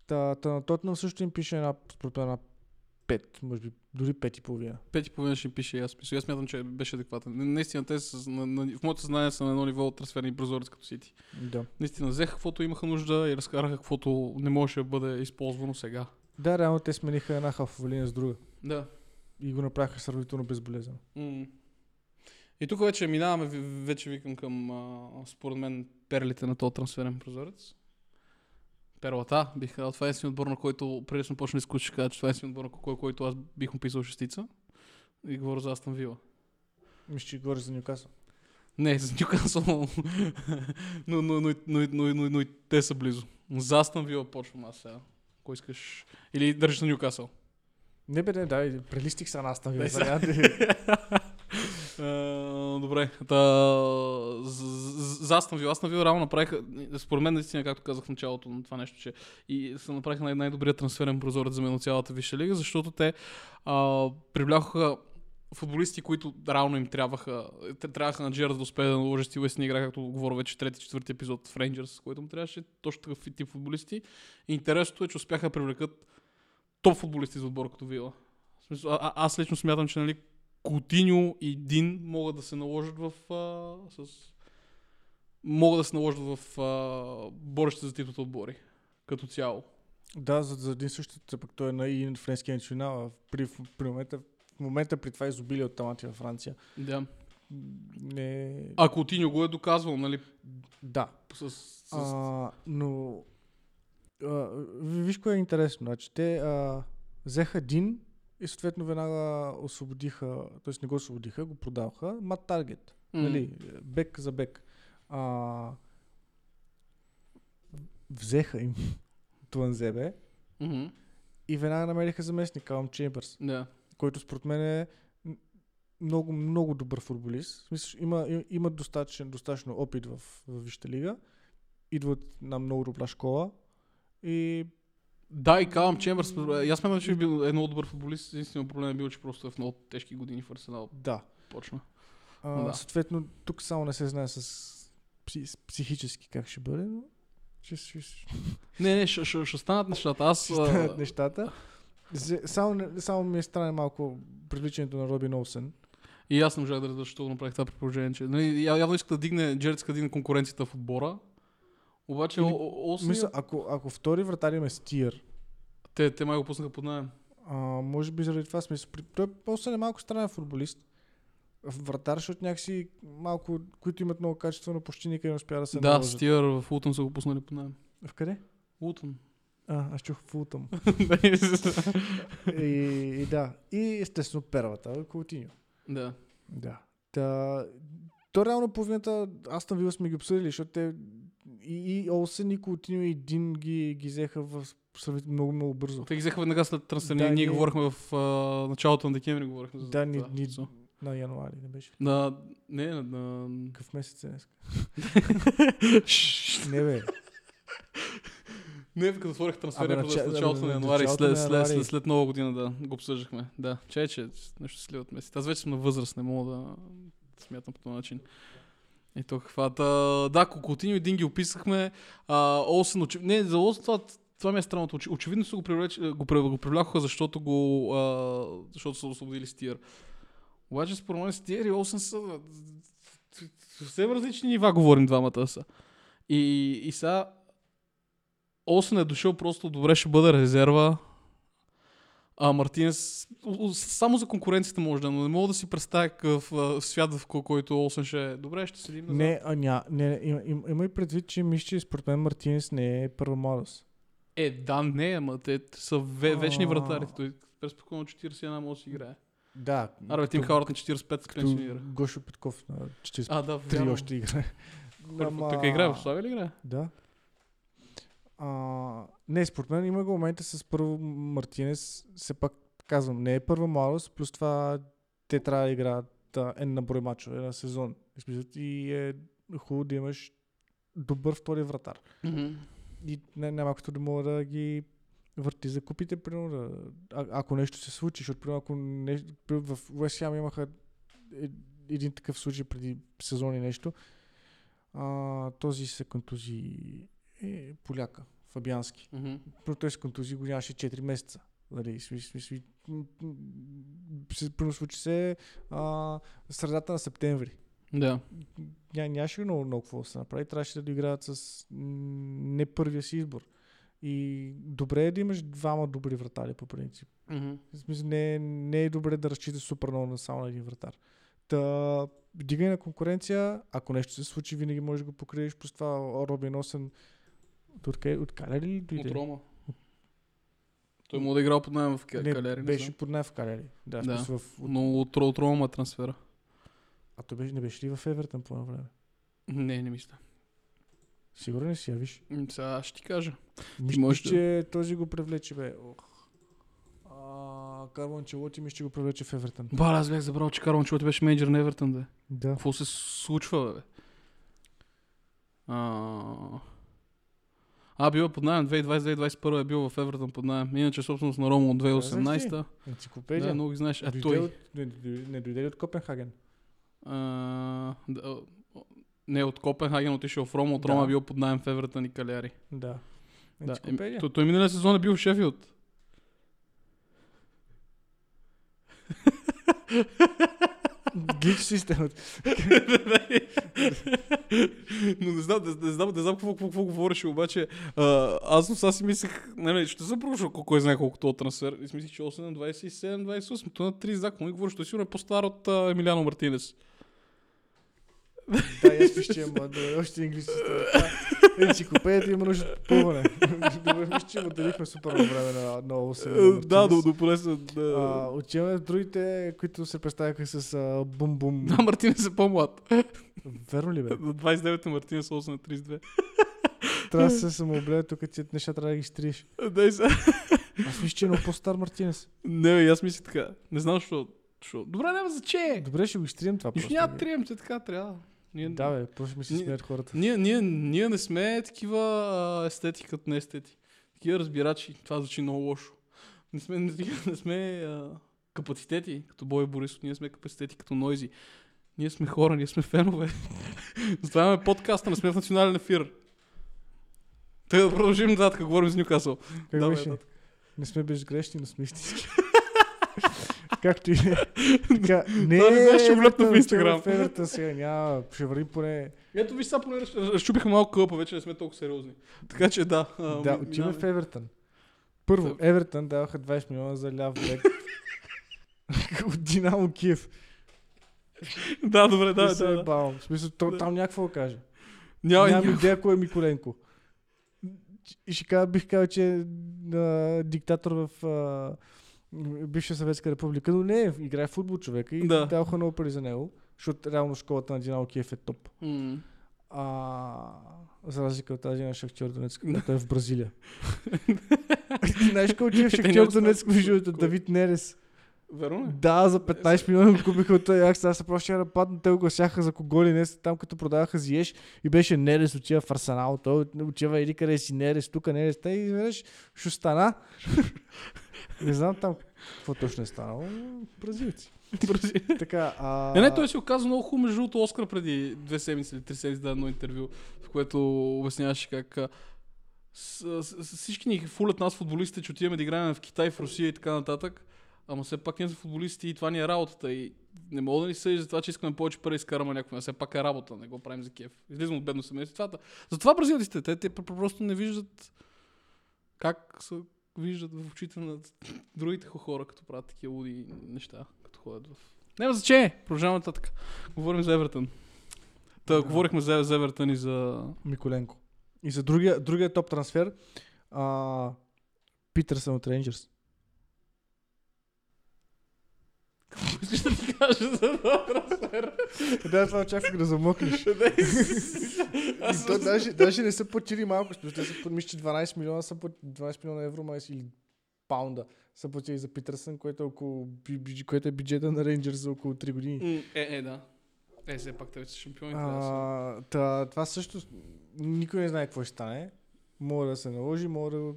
Та, та на Тотнам също им пише една, според мен, една 5, може би дори 5 и половина. Пет и половина ще пише и аз. Мисля, аз смятам, че беше адекватен. Наистина, те са, на, на, в моето съзнание са на едно ниво от трансферни прозорец като Сити. Да. Наистина, взеха каквото имаха нужда и разкараха каквото не можеше да бъде използвано сега. Да, реално те смениха една халфова линия с друга Да. И го направиха сравнително безболезнено. М. И тук вече минаваме, вече викам към, а, според мен, перлите на този трансферен прозорец. Перлата, бих казал. Това е един отбор, на който преди сме почнали с Куч, ще кажа, че това е един отбор, на кой, който аз бих му писал шестица. И говоря за Астан Вила. Мисля, че говори за Нюкасъл. Не, за Нюкасъл, но, но, но, но, но, но, но, и те са близо. За Астан Вила почвам аз сега. Ако искаш. Или държиш на Нюкасъл. Не бе, не, да, прелистих се на Астан Вила. Дай сега сега. няма да- А, добре. За Астан Вила. Астан Вила реално направиха, според мен наистина, както казах в началото на това нещо, че и се направиха най- най-добрият трансферен прозорец за мен от цялата Висша лига, защото те а, привлякоха футболисти, които реално им трябваха, те трябваха на Джерард да успее да наложи стилесни игра, както говоря вече трети, четвърти епизод в Рейнджърс, който му трябваше точно такъв тип футболисти. Интересното е, че успяха да привлекат топ футболисти за отбор като Вила. А, аз лично смятам, че нали, Кутиньо и Дин могат да се наложат в... А, с... Могат да се наложат в а, борещите за титлата отбори. Като цяло. Да, за, за един същ, пък той е на и френския национал. При, при момента, в момента при това изобилие от таланти във Франция. Да. Не... А Кутиньо го е доказвал, нали? Да. С, с... А, но а, ви- виж кое е интересно. Значи, те а, взеха Дин и съответно веднага освободиха, т.е. не го освободиха, го продаваха. Мат Таргет. М. Нали, бек за бек. А, взеха им Туанзебе Мгм. и веднага намериха заместник Калм Чембърс, Да. който според мен е много, много добър футболист. Смисъл, има, има достатъчен, достатъчно опит в, в Висшата лига. Идва от една много добра школа и Да, и Калам Чембърс, и аз смятам, че е бил е много добър футболист. Единственият проблем е бил, че просто е в много тежки години в Арсенал да. почна. А, Да. Съответно, тук само не се знае с, пси, с психически как ще бъде, но ще, ще, ще, Не, не, ще, ще, ще станат нещата. Аз... ще станат нещата. Само, само ми е странно малко привличането на Робин Олсен. И аз не можах да разбера защо го направих това при положение, че нали, явно иска да дигне, Джеред иска да дигне конкуренцията в отбора. Обаче Или- О- Мисля, ако, ако втори вратар им е Стиер, те, те май го пуснаха под найем. а, може би заради това смисъл. При- Той Олсен е малко странен футболист. Вратар, защото някакси малко, които имат много качество, но почти никъде не успя да се Да, наложат. Стиър в Ултън са го пуснали под найем. В къде? Ултън. А, аз чух Фултъм. и, и, да. И естествено первата, Каутиньо. да. Да. Та, то реално половината Астон Вила сме ги обсъдили, защото те и, и Олсен, и Каутиньо, и Дин ги, ги взеха в сравнително много, много бързо. Те ги взеха веднага след трансфер. Да, ние, ние говорихме в а, началото на декември. Говорихме за Да, ни, ни, So. На януари не беше. На... Не, на... на... Какъв месец е днес? Не бе. Не, като отворих трансферния нача- в началото абе, на януари, началото след, на след, януари. след, след нова година, да, го обсъждахме. Да, че, че нещо сливат месец. Аз вече съм на възраст, не мога да смятам по този начин. И то каквата... Да, Кокотиньо един ги описахме. А, Олсен, очи... не, за Олсен това, това ми е странното. Очевидно са го, привлеч... го, го привлякоха, защото го... А, защото са освободили Стиер. Обаче според мен Стиер и Олсен са... Съвсем различни нива говорим двамата са. И, и сега Олсен е дошъл просто добре ще бъде резерва. А Мартинес само за конкуренцията може да, но не мога да си представя какъв свят, в ко- който Олсен ще е. Добре, ще седим назад. Не, а, ня, не, има, има, има и предвид, че мисля, че според мен Мартинес не е първа младост. Е, да, не, ама те са ве, вечни А. вратари. Той преспокойно 41 може да си играе. Да. Аре, Тим Хауърд на 45 се пенсионира. Гошо Петков на 43 А, да, вярно. още играе. Той играе в Славия ли играе? Да. А, не, според мен има го момента с първо Мартинес, все пак казвам, не е първа младост, плюс това те трябва да играят а, N на брой мачове на сезон. И е хубаво да имаш добър втори вратар. И не, няма като да мога да ги върти за купите, примерно, да, а, ако нещо се случи, защото примерно, ако не, примерно в West Ham имаха е- един такъв случай преди сезон и нещо, а, този се контузи е поляка, Фабиански. Мгм. Първо той го нямаше 4 месеца. Нали, примерно случи се а, средата на септември. Да. Ня, нямаше много, много какво да се направи. Трябваше да играят с не първия си избор. И добре е да имаш двама добри вратари по принцип. В смисъл, не, не е добре да разчиташ супер много на само на един вратар. Та, дигай на конкуренция, ако нещо се случи, винаги можеш да го покриеш. Плюс това Робин Осен от, къде- от Калери ли дойде? От Рома. Той му да играл под найем в Ка- не, Калери. Не беше знам. под най в Калери. Да, Да. да. В, Но от, от Рома е трансфера. а той беше, не беше ли в Евертън по време? Не, не мисля. Сигурен си, я виж? М, Сега ще ти кажа. Мисля, мисля, че този го привлече, бе. Ох. А, Карван Челоти ми ще го привлече в Евертън. Ба, аз бях забрал, че Карл Анчелоти беше менеджер на Евертън, да. Да. Какво се случва, бе? А, а бил е под найем 2020-2021 е бил в Евертън под найем. Иначе собственост на Рома от 2018. Енциклопедия. Да, много ги знаеш. А Дойде той... От, не, дойде от Копенхаген? А, да, не, от Копенхаген отишъл в Рома, от Да. Рома е бил под найем в Евертън и Каляри. Да. Да, Енциклопедия. ем, той, той миналия сезон е бил в Шефилд. Гич системата. Но не знам, не, не знам, не знам какво, какво, какво говореше, обаче а, аз сега си мислех, нали, ще съм колко е знае колко този трансфер. И си мислех, че 8 на 27, 28, то на 30 знак, му говориш, той сигурно е по-стар от а, Емилиано Мартинес. Да, аз мисля, че има да, още английски. Енциклопедията има нужда от попълване. Добре, мисля, че му дарихме супер време на, на 8. Е, Да, до, до полеса. Да. А, отиваме в другите, които се представяха с бум-бум. Да, Мартинес е по-млад. Верно ли бе? На 29 е Мартинес, 8 на 32. Трябва да се самооблея, тук ти неща трябва да ги стриеш. Дай сега. Аз мисля, че е много по-стар Мартинес. Не, аз мисля така. Не знам, защо. Добре, няма за че. Добре, ще го изтрием това Нищо няма да трием, че така трябва. Ние, Да, бе, просто ми се смеят хората. Ние, ние, ние не сме такива а, естети като не естети. Такива разбирачи. Това звучи много лошо. Не сме, не, не сме а, капацитети, като Бой Борисов. Ние сме капацитети като Нойзи. Ние сме хора, ние сме фенове. Затова имаме подкаста, не сме в национален ефир. Тъй да продължим нататък, говорим с Нюкасъл. Как беше? нататък. Не сме безгрешни, но сме истински. Както и е. Така, не, Това не знаеш, ще влепна в Инстаграм. В Евертън сега няма, ще върви поне. Ето ви сега поне раз- разчупиха малко кълпа, вече не сме толкова сериозни. Така че да. а, Да, отиваме в. Евертън. Първо, Евертън даваха 20 милиона за ляв бек. От Динамо Киев. Да, добре, Да, да, се да. е да. бавам. В смисъл, то, Да. там някакво да каже. Няма, Нямам няма. идея кой е Миколенко. И ще кажа, бих казал, че е диктатор в а, бивша Съветска република, но не, играе в футбол човека и Да. даваха много пари за него, защото реално школата на Динамо Киев е топ. М. А, за разлика от тази на Шахтьор Донецк, която е в Бразилия. Знаеш кой отива в Те Шахтьор Донецк, между другото? Давид Нерес. Верно? Да, за 15 милиона купиха от този Аякс. Аз се просто ще нападна. Те го гласяха за кого ли не. Там като продаваха Зиеш и беше Нерес отива в Арсенал. Той отива или къде си Нерес, тук Нерес. Те изведнъж ще стана. Не знам там какво точно е станало. Бразилци. така, а... Не, не, той си оказа много хубаво между другото Оскар преди две седмици или три седмици да едно интервю, в което обясняваше как с, с, с, всички ни фулят нас футболистите, че отиваме да играем в Китай, в Русия и така нататък. Ама все пак ние сме футболисти и това ни е работата. И не мога да ни съди за това, че искаме повече пари изкараме някой. Все пак е работа, не го правим за кеф. Излизам от бедно семейство. Това, затова бразилците, те, те просто не виждат как се виждат в очите на другите хора, като правят такива луди неща, като ходят в... Няма значение, продължаваме нататък. Говорим за Евертън. Та, Да. говорихме за, за Евертън и за... Миколенко. И за другия, другия топ трансфер, а, Питърсън от Рейнджерс. Какво искаш да кажа за това трансфер? да, това очаквах да замъкнеш. И то даже, даже не са платили малко, смисъл, те са мисля, че 12 милиона са платили, 12 милиона евро май или паунда са платили за Питърсън, което е, около, което е бюджета на Рейнджерс за около 3 години. Е, е, да. Е, все пак те са шампиони. да. А, та, това също никой не знае какво ще стане. Може да се наложи, може да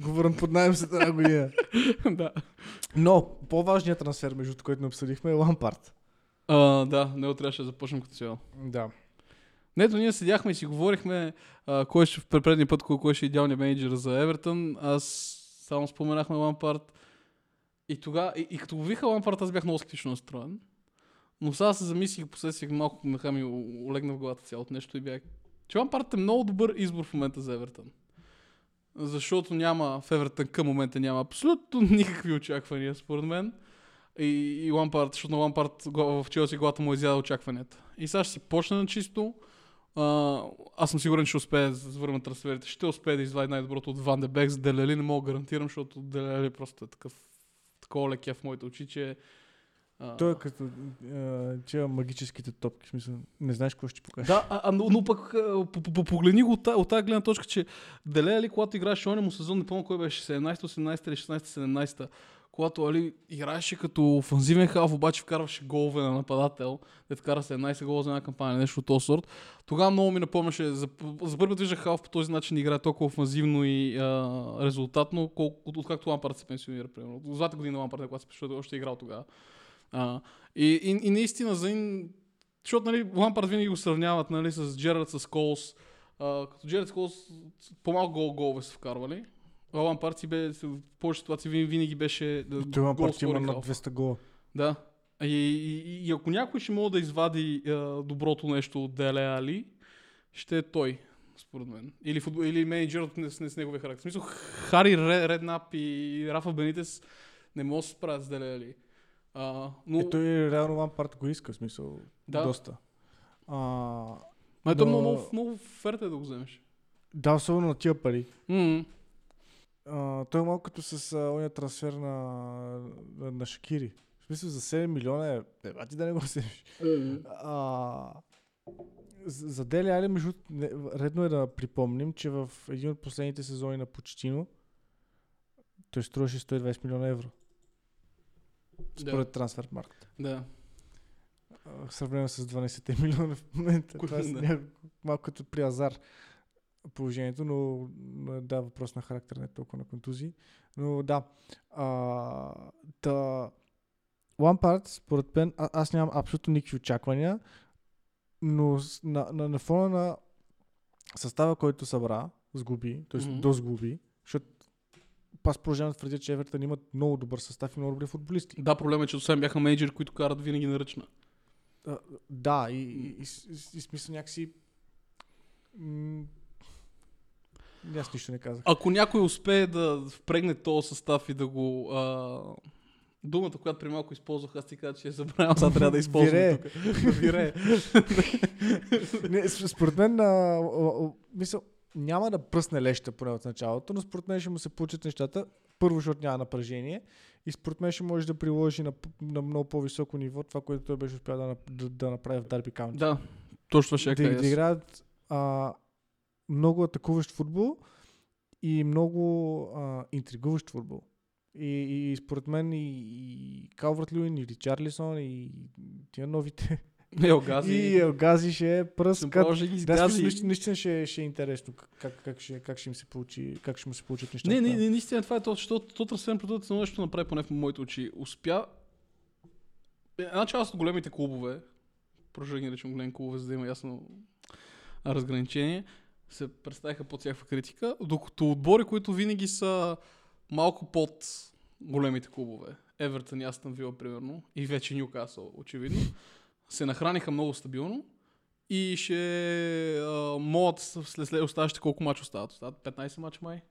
го върнат под найем след една година. да. Но по-важният трансфер, между който не обсъдихме, е Лампарт. А, да, не трябваше да започнем като цяло. Да. Нето ние седяхме и си говорихме а, кой ще в предния път, кой, кой ще е идеалният менеджер за Евертън. Аз само споменахме Лампард. И тога, и, и като го виха Лампард, аз бях много скептично настроен. Но сега се замислих, последствие малко меха ми олегна в главата цялото нещо и бях, че Лампард е много добър избор в момента за Евертън. Защото няма, в Евертън към момента няма абсолютно никакви очаквания, според мен. И, и Лампард, защото на Лампард в Челси главата му изяда очакванията. И сега ще си почна на чисто. Аз съм сигурен, че успее да завърна трансферите. Ще успее да извади най-доброто от Ван де Бек. С Делели не мога да гарантирам, защото Делели просто е такъв такова лекия в моите очи, че а, Той е като а, че магическите топки, в смисъл, не знаеш какво ще ти покаже. Да, а, а, но, но пък погледни го от, та- от тази гледна точка, че Делели, когато играеше оня му сезон, не помня кой беше, 17, 18 или 16, 17 когато Али играеше като офанзивен халф, обаче вкарваше голове на нападател, да кара 17 гола за една кампания, нещо от този сорт. Тогава много ми напомняше, за, за първи път виждах халф по този начин играе толкова офанзивно и а, резултатно, колко, от, откакто Лампард се пенсионира, примерно. От злата година Лампард, когато се пенсионира, още е играл тогава. А, и, и, и, наистина за един защото нали, Лампард винаги го сравняват нали, с Джерард, с Колс. А, като Джерард Колс по-малко гол голове са вкарвали. А Лампард си бе, в повечето ситуации винаги, беше да, Той Лампарт има над халф. 200 гола. Да. И, и, и, ако някой ще мога да извади а, доброто нещо от Деле Али, ще е той, според мен. Или, футбол, или менеджерът с, с неговия характер. В смисъл, Хари Ре- Реднап и Рафа Бенитес не могат да се справят с Деле Али. А, но, И той реално Лампарт го иска, в смисъл, да, доста. А, Ма ето но- много, много, ферта е да го вземеш. да, особено на тия пари. м А, той е малко като с а, ония трансфер на, на, на Шакири. В смисъл за 7 милиона е, е ти да не го вземеш. А, за Дели Али, между не, редно е да припомним, че в един от последните сезони на Почтино той струваше 120 милиона евро. Според трансфер маркет. Да. В сравнение с 12 милиона в момента. Това е Да. малко като при Азар положението, но да, въпрос на характер, не толкова на контузии. Но да. А, та, Лампард, според мен, а, аз нямам абсолютно никакви очаквания, но на, на, на фона на състава, който събра, сгуби, т.е. Мгм. дозгуби, защото аз продължавам да твърдя, че Евертън имат много добър състав и много добри футболисти. Да, проблема е, че освен бяха менеджери, които карат винаги на ръчна. А, да, и, и, и, и, смисъл някакси... М- аз нищо не казах. Ако някой успее да впрегне този състав и да го... А... Думата, която при малко използвах, аз ти казах, че я забравям, сега трябва да използвам Вирее. тук. Вирее. Не, според мен, а, а, а, мисъл, няма да пръсне леща поне от началото, но според мен ще му се получат нещата. Първо, защото няма напрежение и според мен ще може да приложи на, на много по-високо ниво това, което той беше успял да, да, да направи в Дарби Каунти. да, точно ще да, я да кажа. играят а, много атакуващ футбол и много а, интригуващ футбол. И, и според мен и, и Калвард Люин, и Ричарлисон, и тия новите. Елгази. И Елгази ще е може да ги Да, изгази. смисъл, наистина, ще, ще е интересно как, как, ще, как ще им се получи, как ще му се получат нещата. Не, не, не, наистина това е то, защото то трансферен продукт едно нещо направи поне в моите очи. Успя... Една част от големите клубове, продължа да ги наричам големи клубове, за да има ясно разграничение, се представиха под всякаква критика, докато отбори, които винаги са малко под големите клубове, Евертън и Астън Вила, примерно, и вече Ньюкасъл, очевидно, се нахраниха много стабилно и ще а, могат след, след оставащите колко мача остават? Остават 15 мача май.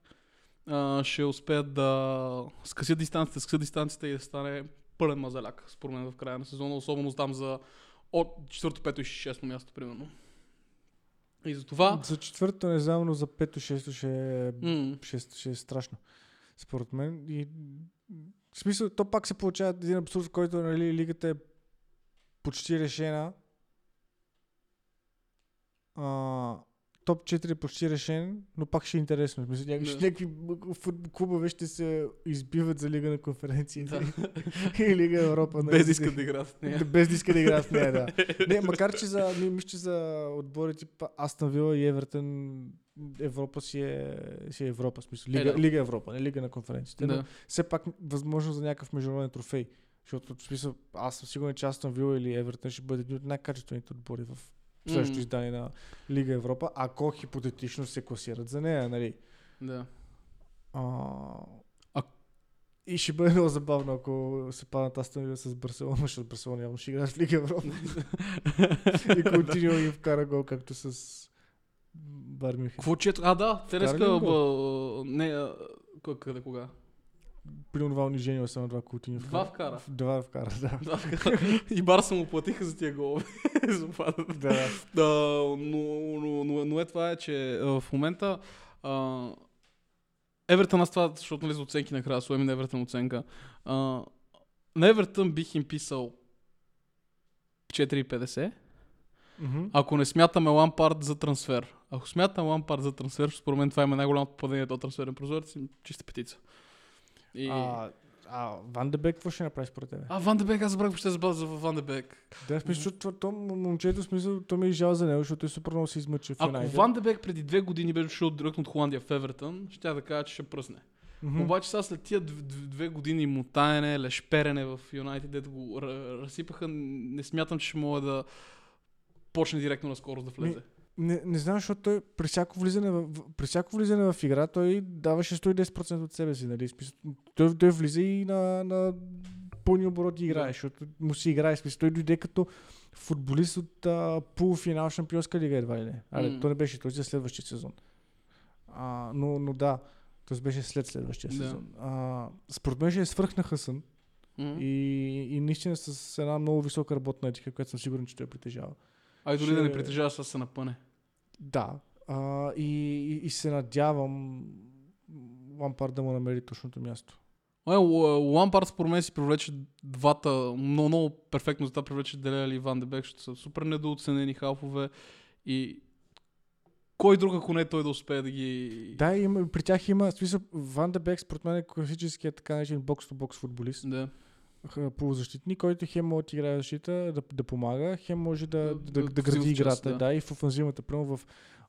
А, ще успеят да скъсят дистанцията, скъсят дистанцията и да стане пълен мазаляк, според мен в края на сезона, особено там за от 4, 5 и 6 място, примерно. И за това... За четвърто не знам, но за пето, шесто ще, М- ще, ще е страшно. Според мен. И, в смисъл, то пак се получава един абсурд, в който нали, лигата е почти решена. А, топ 4 е почти решен, но пак ще е интересно. Смисъл, някакви, Да. някакви клубове ще се избиват за Лига на конференциите Да. и Лига Европа. нали? Без да искат да играят в нея. Без иска да играят в нея, да. Не, макар че за, ми, мисля, че за отбори типа Астон Вила и Евертън Европа си е, си е Европа, смисъл. Лига, Е, да. Лига Европа, не Лига на конференциите. Но Да. все пак възможно за някакъв международен трофей. Защото в смисъл, аз съм сигурен, че Астон Вила или Евертън ще бъде един от най-качествените отбори в следващото М. издание на Лига Европа, ако хипотетично се класират за нея, нали? Да. А... А- И ще бъде много забавно, ако се паднат Астон Вила с Барселона, защото Барселона явно ще играят в Лига Европа. и Кутиньо ги вкара гол, както с Бар Мюнхен. Какво чето? А, да, те Вкара днеска... ли б- Не, къде, кога? При това унижение само два Кутиньо Два вкара. Два вкара, да. Да, вкара. и Барса му платиха за тия голове. За да. Да, но, но, но, но е това е, че в момента а, Евертън, аз това, защото нали за оценки накрая, слоем на Евертън оценка. А, на Евертън бих им писал 4,50. Мгм. Ако не смятаме Лампард за трансфер. Ако смятаме Лампард за трансфер, според мен това има най-голямото попадение до трансферен прозорец чиста петица. И... А, а Ван Дебек какво ще направи според тебе? А, Ван Дебек, аз забрах въобще за за Ван Дебек. Да, смисъл, това- то момчето, смисъл, то ми е жал за него, защото той супер много се измъчи в Ако. Ван Дебек преди две години беше дошъл директно от Холандия в Евертън, ще да кажа, че ще пръсне. Мгм. Обаче сега след тия дв- дв- две години мутаене, лешперене в Юнайтед, дето го разсипаха, не смятам, че ще мога да почне директно на скорост да влезе. Не, не знам, защото той при всяко влизане в, при всяко влизане в игра той даваше 110% от себе си, нали? Той, той влиза и на, на пълни обороти играе, Да. защото му си играе. Смисъл, той дойде като футболист от а, полуфинал Шампионска лига едва ли не. Аре, М. то не беше той за следващия сезон. А, но, но да, т.е. беше след следващия Да. сезон. А, според мен ще е свръхна Хъсън М. и, и наистина с една много висока работна етика, която съм сигурен, че той притежава. Ай дори да не ще- притежаваш, аз се напъне. Да. А, и, и, и се надявам Лампард да му намери точното място. Лампард според мен си привлече двата, много, много перфектно за това привлече Делели и Ван Дебек, защото са супер недооценени халфове и кой друг, ако не той да успее да ги... Да, има, при тях има, смисъл, Ван де Бек според мен е класическият така наречен бокс-то-бокс футболист. Да. Полузащитник, който хем може да играе защита, да, да помага, хем може да, Да- да, да- да, гради част, играта. да. Да. и в офанзивната. Примерно в,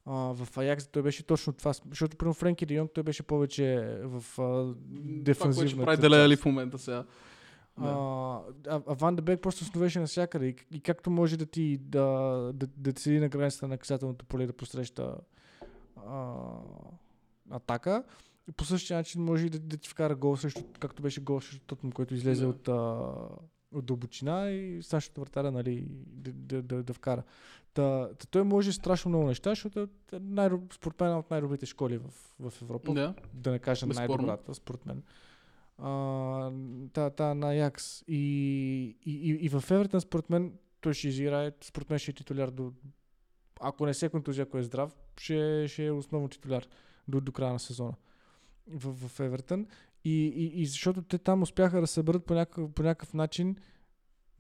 а, в Аякс той беше точно това. Защото примерно Френки Де Йонг той беше повече в а, Това, дефанзивната ще прави. Делели в момента сега. Да. а, а Ван де Бек просто сновеше навсякъде. И, и както може да ти да, да, да ти седи на границата на наказателното поле да посреща а, атака, и по същия начин може и да, да ти вкара гол срещу, както беше гол срещу Тотнам, който излезе Да. от, а, от дълбочина и САЩ вратаря нали, да, да, да, да вкара. Та, та, той може страшно много неща, защото е най- според мен от най-добрите школи в, в Европа Да. да не кажа най-добрата, според мен. А, та, та на Аякс. И, и, и, и в Евертън, според мен, той ще изиграе, според мен ще е титуляр до... Ако не се контузия, ако е здрав, ще, ще е основно титуляр до, до края на сезона в, в Евертън. И, и, и защото те там успяха да съберат по някакъв, по някакъв начин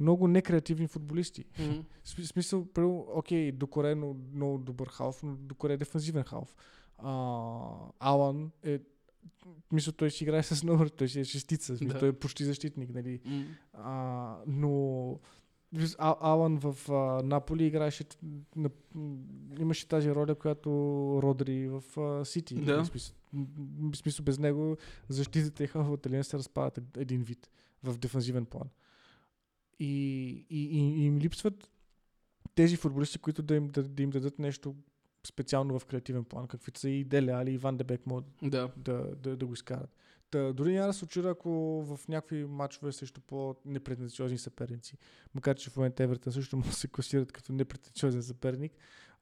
много некреативни футболисти. Мгм. В смис- смисъл, първо, окей, Докоре е много, много добър халф, но Докоре е дефанзивен халф. А, Алан е мисля, той си играе с номер, той си е шестица, Да. той е почти защитник, нали. М. А, но А, Алан в а, Наполи играеше, на, имаше тази роля, която Родри в а, Сити. Да. В смисъл, в смисъл без него защитите и Италия се разпадат ед- един вид в дефанзивен план. И, и, и, и им липсват тези футболисти, които да им, да, да им дадат нещо специално в креативен план, каквито са и Деле Али и Ван Дебек могат Да. да, да, да го изкарат. Та, дори няма да се очудя, ако в някакви матчове срещу по-непретенциозни съперници, макар че в момента Евертън също може да се класират като непретенциозен съперник,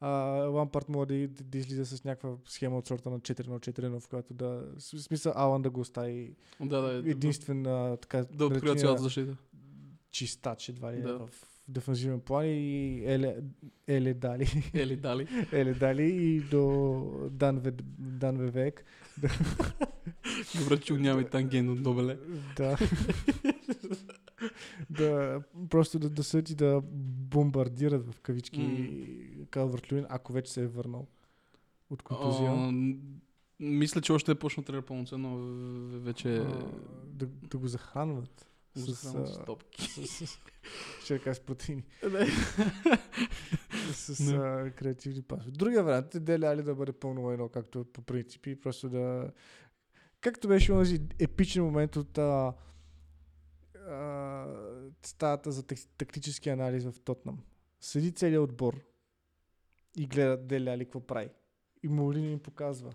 а, Лампарт може да, да, да излиза с някаква схема от сорта на 4 на 4 в която да, в смисъл Алан да го остави Да, да. да- единствен а, така Да наречения цялата защита. чистач едва ли Да. да. в дефанзивен план и Еле, Еле Дали, Ели, дали. Еле Дали и до Дан, Ве, Дан Вевек Добре, че и тангент от Добеле. Да. да, просто да, да съдят и да бомбардират в кавички М. Калварт Люин, ако вече се е върнал от контузия. М, Мисля, че още е почнал тренер пълноценно. Вече А, да, да го захранват. с, с топки. с, с, ще кажа с протеини. С а, креативни пасове. Другия вариант е Дели Али да бъде пълно едно, както по принцип и просто да... Както беше онзи епичен момент от а, а, стаята за так- тактически анализ в Тотнам. Седи целият отбор и гледа Дели Али какво прави. И Молини им показва.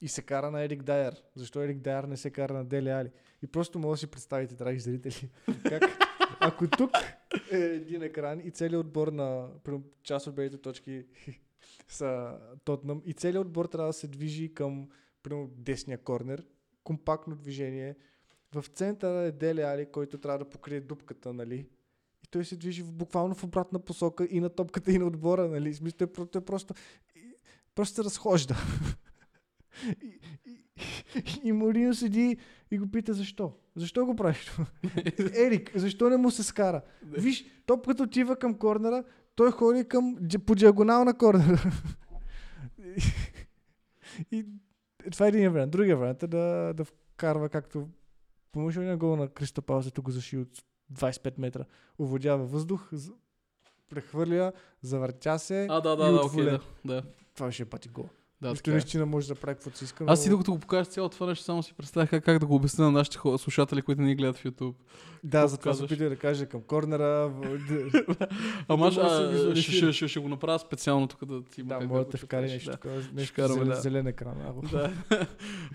И се кара на Ерик Дайер. Защо Ерик Дайер не се кара на Дели Али? И просто може да си представите, драги зрители, как ако тук е един екран и целият отбор на част от белите точки са Тотнам и целият отбор трябва да се движи към примерно, десния корнер, компактно движение. В центъра е Деле Али, който трябва да покрие дупката, нали? И той се движи в, буквално в обратна посока и на топката, и на отбора, нали? Смисъл, той, про- той просто, просто се разхожда. и, и, и Морино седи и го пита защо. Защо го правиш? Ерик, защо не му се скара? Виж, топката отива към корнера, той ходи към, по диагонал на корнера. и това е един вариант. Другия вариант е да, да вкарва както помощния гол на Криста Паузето го заши от 25 метра. Оводява въздух, прехвърля, завъртя се А, да, и да, да, от окей, да. да. Това ще е пати гол. Да, Нищо е. наистина може да прави каквото си иска. Аз и но- докато го покажеш цялото това нещо, само си представях как, как да го обясня на нашите слушатели, които не ни гледат в YouTube. Да, за това се опитах да кажа към корнера. Ама ще, ще, ще, ще, го направя специално тук да ти има Да, може да вкара нещо, да. вкараме, зелен, да. зелен екран.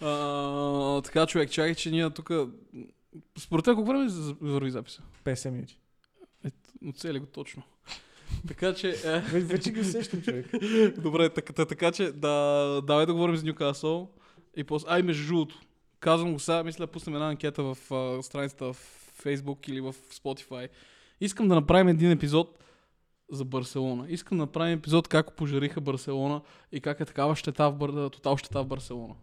Да. така, човек, чакай, че ние тук... Според теб, колко време за- върви записа? 50 минути. Оцели го точно. Така че... Е, Вече, вече ги усещам, човек. добре, така, така, така че да, давай да говорим за Ньюкасъл. И после... Ай, между другото, казвам го сега, мисля да пуснем една анкета в а, страницата в Facebook или в Spotify. Искам да направим един епизод за Барселона. Искам да направим епизод как пожариха Барселона и как е такава щета в Бар... тотал щета в Барселона.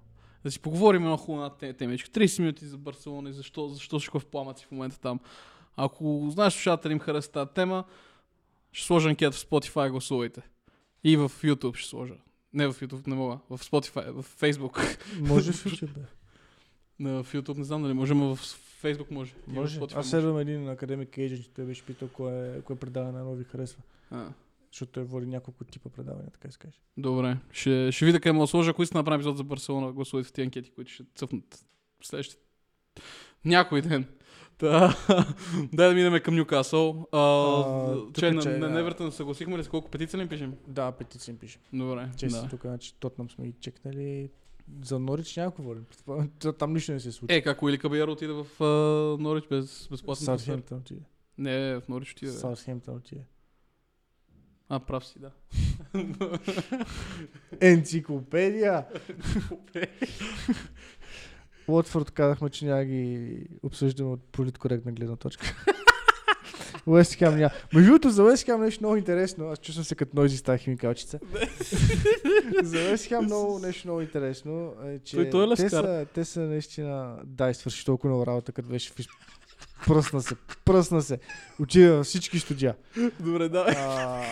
Да си поговорим едно хубава те- темичка. 30 минути за Барселона и защо, защо ще в пламъци в момента там. Ако знаеш, слушатели им хареса тази тема, ще сложа анкета в Spotify, гласувайте. И в YouTube ще сложа. Не в YouTube, не мога. В Spotify, в Facebook. Може в YouTube, бе. На, в YouTube не знам дали може, но в Facebook може. Може. Spotify Аз следвам един академик Ейджен, че той беше питал кое, кое предаване на нови харесва. А, Защото той води няколко типа предавания, така каже. добре. Ще, ще видя къде мога да сложа, ако искам да направим епизод за Барселона, гласувайте в тези анкети, които ще цъфнат следващите някой ден. Та, дай да минем към Ньюкасъл. А, че, на, че, на Невертън съгласихме ли с колко петиция ли пишем? Да, петиция им пише. Добре. Често да. тук, значи Тотнам сме и чекнали. За Норич няма говорим. Там нищо не се случи. Е, как Уили Кабаяро отиде в а, Норич без безплатно? Саутхемптън отиде. Не, в Норич отиде. Саутхемптън отиде. А, прав си, да. Енциклопедия! Уотфорд казахме, че няма ги обсъждаме от политкоректна гледна точка. Уест Хем няма. Между другото, за Уест Хем нещо много интересно. Аз чувствам се като нойзи с тази химикалчица. за Уест Хем много, нещо много интересно. Е, че Той- той е те, са, те са наистина... Да, свърши толкова много работа, като беше в Пръсна се, пръсна се. Отида всички студия. Добре, да. А,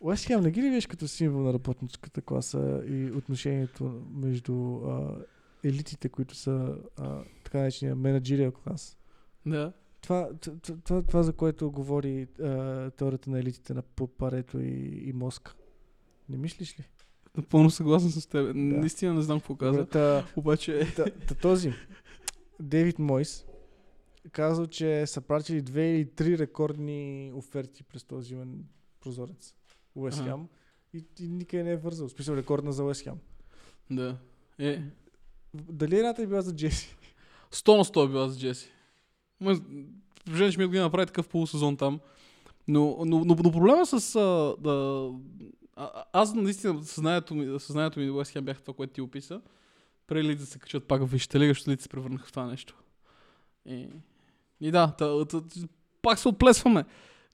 Уест Хем не ги ли виж като символ на работническата класа и отношението между а, елитите, които са а, така наречения менеджериал клас? Да. Това, т- т- това, това, за което говори а, теорията на елитите на Парето и, и Моска. Не мислиш ли? Напълно съгласен с теб. Наистина не знам какво каза. Та, Обаче, та, та, този, Дейвид Мойс, казал, че са пратили две или три рекордни оферти през този прозорец. Уест. Хем. И, и никъде не е вързал. В смисъл рекордна за Уест Хем. да. Е, Дали едната е била за Джеси? 100 на 100 е била с Джеси. Ма, ще ми година направи такъв полусезон там. Но, но, но, но проблема с... А, да, а, аз наистина съзнанието ми, съзнанието ми Уест Хем бяха това, което ти описа. Преди да се качат пак в Висшата лига, защото се превърнаха в това нещо. И, и да, та, та, пак се отплесваме.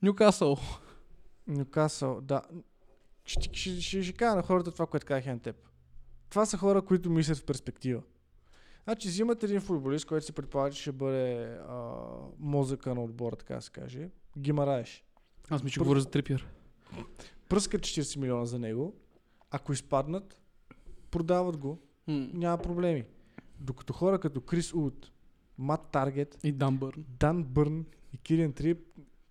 Нюкасъл. Нюкасъл, да. Ще, ще, ще, ще, ще кажа на хората това, което казах на теб. Това са хора, които мислят в перспектива. Значи взимат един футболист, който се предполага, че ще бъде а, мозъка на отбора, така да се каже. Гимараеш. Аз ми че Пър- говоря за Трипиер. Пръскат 40 милиона за него. Ако изпаднат, продават го. М. Няма проблеми. Докато хора като Крис Уд, Мат Таргет, И Дамбърн. Дан Бърн и Кириан Трип,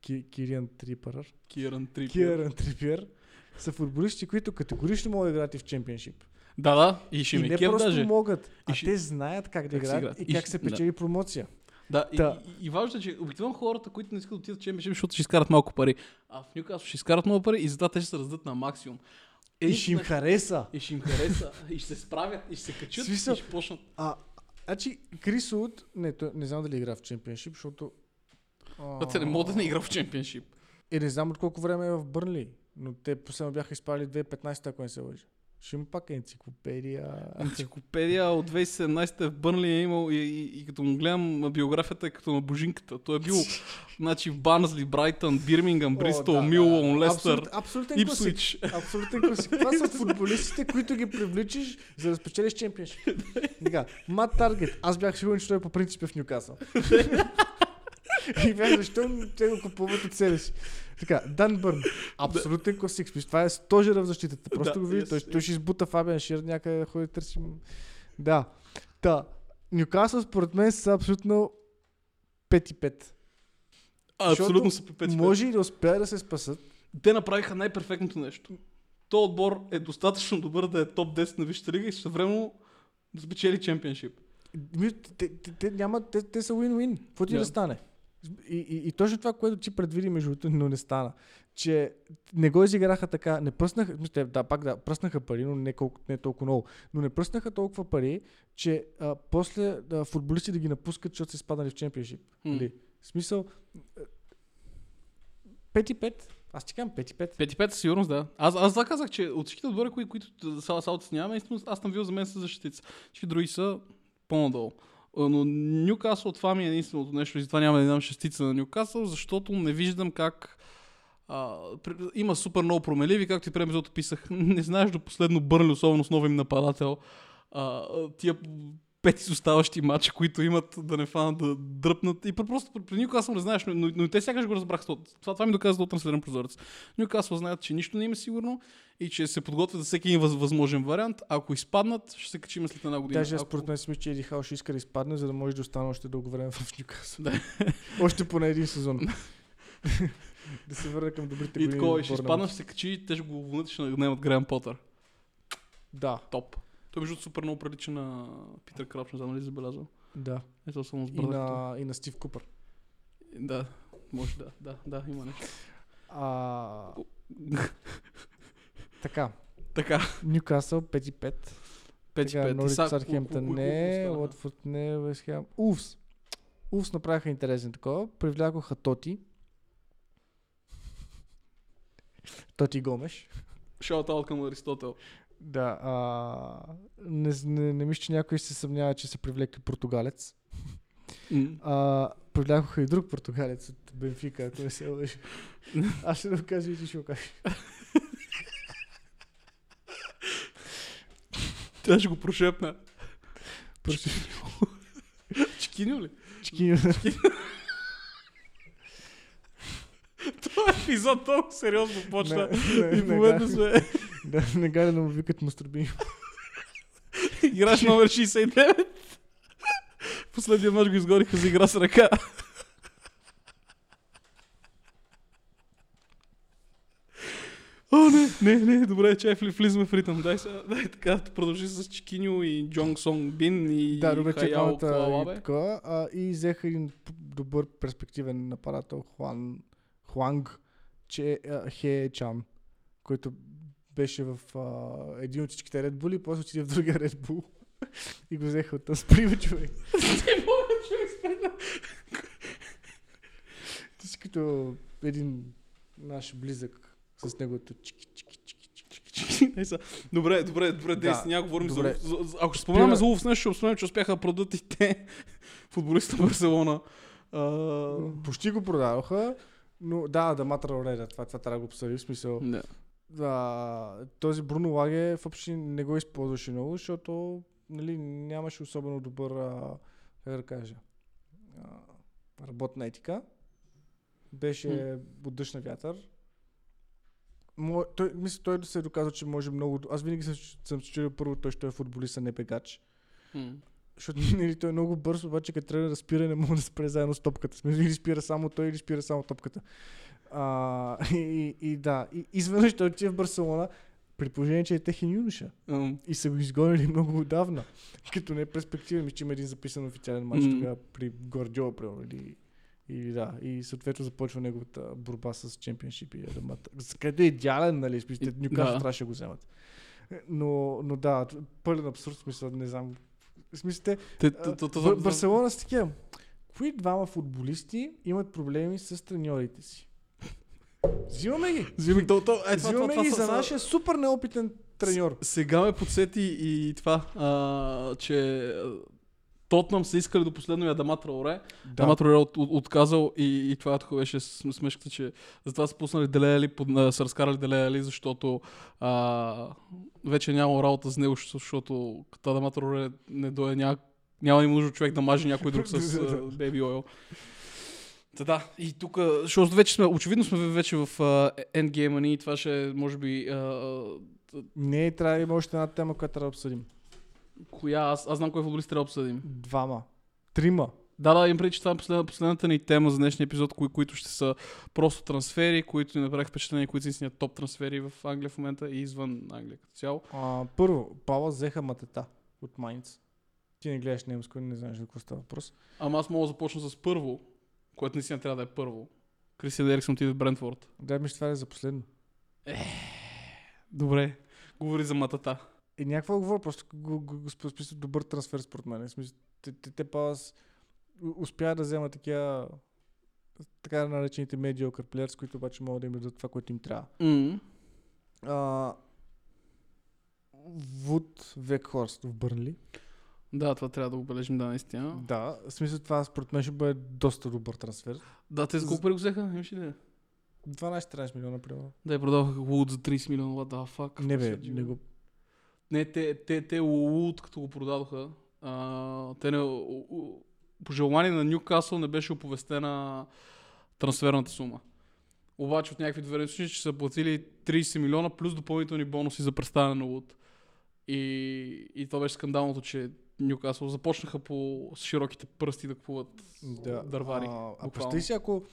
Ки, Кириан Трипърър, Киран Трипиер. Кириан Трипиер са футболисти, които категорично могат да играят и в чемпионшип. Да, да. И ще и не просто даже. могат, а И ще- те знаят как да Как играят играят. и И как ще- се да. печели промоция. Да, и, Та. и, и, важно е, че обикновено хората, които не искат да отидат в чемпионшип, защото ще изкарат малко пари. А в Нюкасъл ще изкарат много пари и затова те ще се раздадат на максимум. Е, И ще им знаеш, хареса. и ще им хареса, и ще се справят, и ще се качат, Смисъл- и ще почнат. А, значи, Крис Уд, не, той, не знам дали игра в чемпионшип, защото... Те не могат да не игра в чемпионшип. И не знам от колко време е в Бърнли, но те последно бяха изпали 2015, ако не се лъжа. Ще има пак енциклопедия. Енциклопедия от 2017 в Бърнли е имал и, и, и, като му гледам биографията е като на божинката. Той е бил значи, в Банзли, Брайтън, Бирмингъм, Бристол, да, Милуон, да. Лестър, Абсолют, абсолютен класик. Ипсвич. Абсолютен класик. Това са футболистите, които ги привличаш, за да спечелиш чемпионшип. Мат Таргет. Аз бях сигурен, че той по принцип е в Нюкасъл. И бях, защо те го купуват от себе си. Така, Дан Бърн. Абсолютен класик. Смисъл, Това е стожера в защитата. Просто Да, го види. Той, ще избута Фабиан Шир някъде ходи търси. Да. Та, Нюкасъл според мен са абсолютно 5 и 5. А, абсолютно са по 5 Може и да успеят да се спасат. Те направиха най-перфектното нещо. То отбор е достатъчно добър да е топ 10 на Висшата лига и същевременно да спечели чемпионшип. Те, те, те, няма, те, те са win-win. Какво ти Да. да стане? И, и, и точно това, което ти предвиди между другото, но не стана. Че не го изиграха така, не пръснаха, мисля, да, пак да, пръснаха пари, но не, колко, не толкова много, но не пръснаха толкова пари, че а, после а, футболисти да ги напускат, защото са изпаднали в чемпионшип. Нали? В смисъл, 5 и 5. Аз ти казвам 5 и 5. 5 и 5 със сигурност, да. Аз, аз казах, че от всичките отбори, кои, които са са истинно аз съм вил за мен са защитица. Всички други са по-надолу. Но Нюкасъл, това ми е единственото нещо и затова няма да дам шестица на Нюкасъл, защото не виждам как а, има супер много променливи, както и преди писах. Не знаеш до последно Бърнли, особено с новим нападател. А, тия пет изоставащи матча, които имат да не фанат да дръпнат. И просто при- при Нюкасъл не знаеш, но, но, но и те сякаш го разбраха. Това, това ми доказва от трансферен прозорец. Нюкасъл знаят, че нищо не им е сигурно и че се подготвят за всеки един въз, възможен вариант. Ако изпаднат, ще се качим след една година. Даже Ако... според мен си мисля, че Еди Хал ще иска да изпадне, за да може да остане още дълго време в Нюкасъл. Да. още поне един сезон. да се върне към добрите И години. такова, и ще Борнемут. изпаднат, ще се качи, те ще го уволнят и ще наемат Грaham Потър. Да, Топ. Той между супер много прилича на Питър Крапш, не знам дали забелязал. да. Ето само с И на, и на Стив Купър. Да, може да, да, да, има нещо. А... така, така, Нюкасъл 5 и 5. 5 Така, и 5. Норич Сартхемптън не, Уотфорд не, Уест Хем. Увс. Увс направиха интересен такова. Привлякоха Тоти. Тоти Гомеш. Шаут аут към Аристотел. Да, а, не, не, не мисля, че някой се съмнява, че са привлекли португалец. М. А, привлякоха и друг португалец от Бенфика, ако не се лъжи. Аз ще го кажа и ти ще го кажеш. Тя ще го прошепна. Просто Чикиньо ли? чекиньо. Това е епизод толкова сериозно почна. И в момента сме... Да, не гали да му викат мастурби. Играч номер 69. Последния мач го изгориха за игра с ръка. О, не, не, не, добре, чай, вли- влизаме в ритъм. Дай, сега, дай така, продължи с Чикиньо и Джонг Сонг Бин и Да, добре, че Хаяо двамата и Калабе. така. А, и взеха един добър перспективен нападател, Хуан, Хуанг че, а, Хе Чан, който беше в а, един от всичките Red Bull и после отиде в другия Red Bull. и го взеха от Сприва човек. Не мога, човек. Ти си като един наш близък с неговото чики, чики, чики, чики, чики. Добре, добре, добре, Да, да, няма говорим за, добре. за, за, Ако ще споменаме за нещо, ще споменем, че успяха да продадат и те футболиста в Барселона. А, Почти го продадоха, но да, да матра Ореда, това, това трябва да го обсъдим, в смисъл. не. Да, този Бруно Лаге въобще не го използваше много, защото нали, нямаше особено добър, а, как да кажа, а, работна етика. Беше от дъжд на вятър. Мо, той, мисля, той да се е доказал, че може много... Аз винаги съм, съм се чудил първо, той ще е футболист, а не бегач. М. Защото нали, той е много бърз, обаче като тръгне да спира, не може да спре заедно с топката. Смисъл, или спира само той, или спира само топката. А, и, и, да, и изведнъж той отива в Барселона, при положение, че е техен юноша. Ам, И са го изгонили много отдавна. Като не е перспектива, ми, че има един записан официален матч М. тогава при Гвардиола, примерно. Или, и да, и съответно започва неговата борба с чемпионшип и Адамата. Където е идеален, нали, смисъл, Нюкасъл да. трябваше да го вземат. Но, но да, пълен абсурд, смисъл, не знам. Смисъл, те, Барселона с такива. Кои двама футболисти имат проблеми с треньорите си? Взимаме ги. Взимаме то, то, е, това, това, Взимаме това, ги това, за това- нашия супер неопитен треньор. Сега ме подсети и това, а, че Тотнам са искали до последно и Адама Траоре. Да. Адама Траоре от, от, отказал и, и това тук беше смешката, че затова са пуснали а, са разкарали Делеали, защото а, вече няма работа с него, защото като Адама Траоре не дойде, няма, няма им нужда човек да маже някой друг с а, беби ойл. Та да, и тук, защото вече сме, очевидно сме вече в uh, ни и това ще е, може би, а, Не, трябва да има още една тема, която трябва да обсъдим. Коя? Аз, аз знам кой футболист трябва да обсъдим. Двама. Трима. Да, да, им преди, че това е последна, последната ни тема за днешния епизод, кои, които ще са просто трансфери, които ни направих впечатление, които са истинния топ трансфери в Англия в момента и извън Англия като цяло. А, първо, Пала взеха матета от Майнц. Ти не гледаш немско, не знаеш за какво става въпрос. Ама аз мога да започна с първо, което наистина трябва да е първо. Кристиан Ериксон отиде в Брентфорд. Дай ми ще това е за последно. Добре, говори за матата. И някаква говоря, просто го, го, го списал добър трансфер според мен. Смисъл, те, те, те Палас успя да вземат такива така наречените mediocre players, които обаче могат да им дадат това, което им трябва. Mm. А, Вуд Векхорст в Бърнли. Да, това трябва да го бележим, да, наистина. Да, в смисъл това според мен ще бъде доста добър трансфер. Да, те за колко пари го взеха? Имаш идея? 12-13 милиона, примерно. Да, я продаваха Луд за 30 милиона, what the fuck. Не бе, не го... Не, те, те, те Луд, като го продадоха, а, те не, по желание на Ньюкасъл не беше оповестена трансферната сума. Обаче от някакви доверени случаи, че са платили 30 милиона плюс допълнителни бонуси за представяне на Луд. И, и това беше скандалното, че Ньюкасъл започнаха по с широките пръсти да купуват Да. дървари. А, а представи си, ако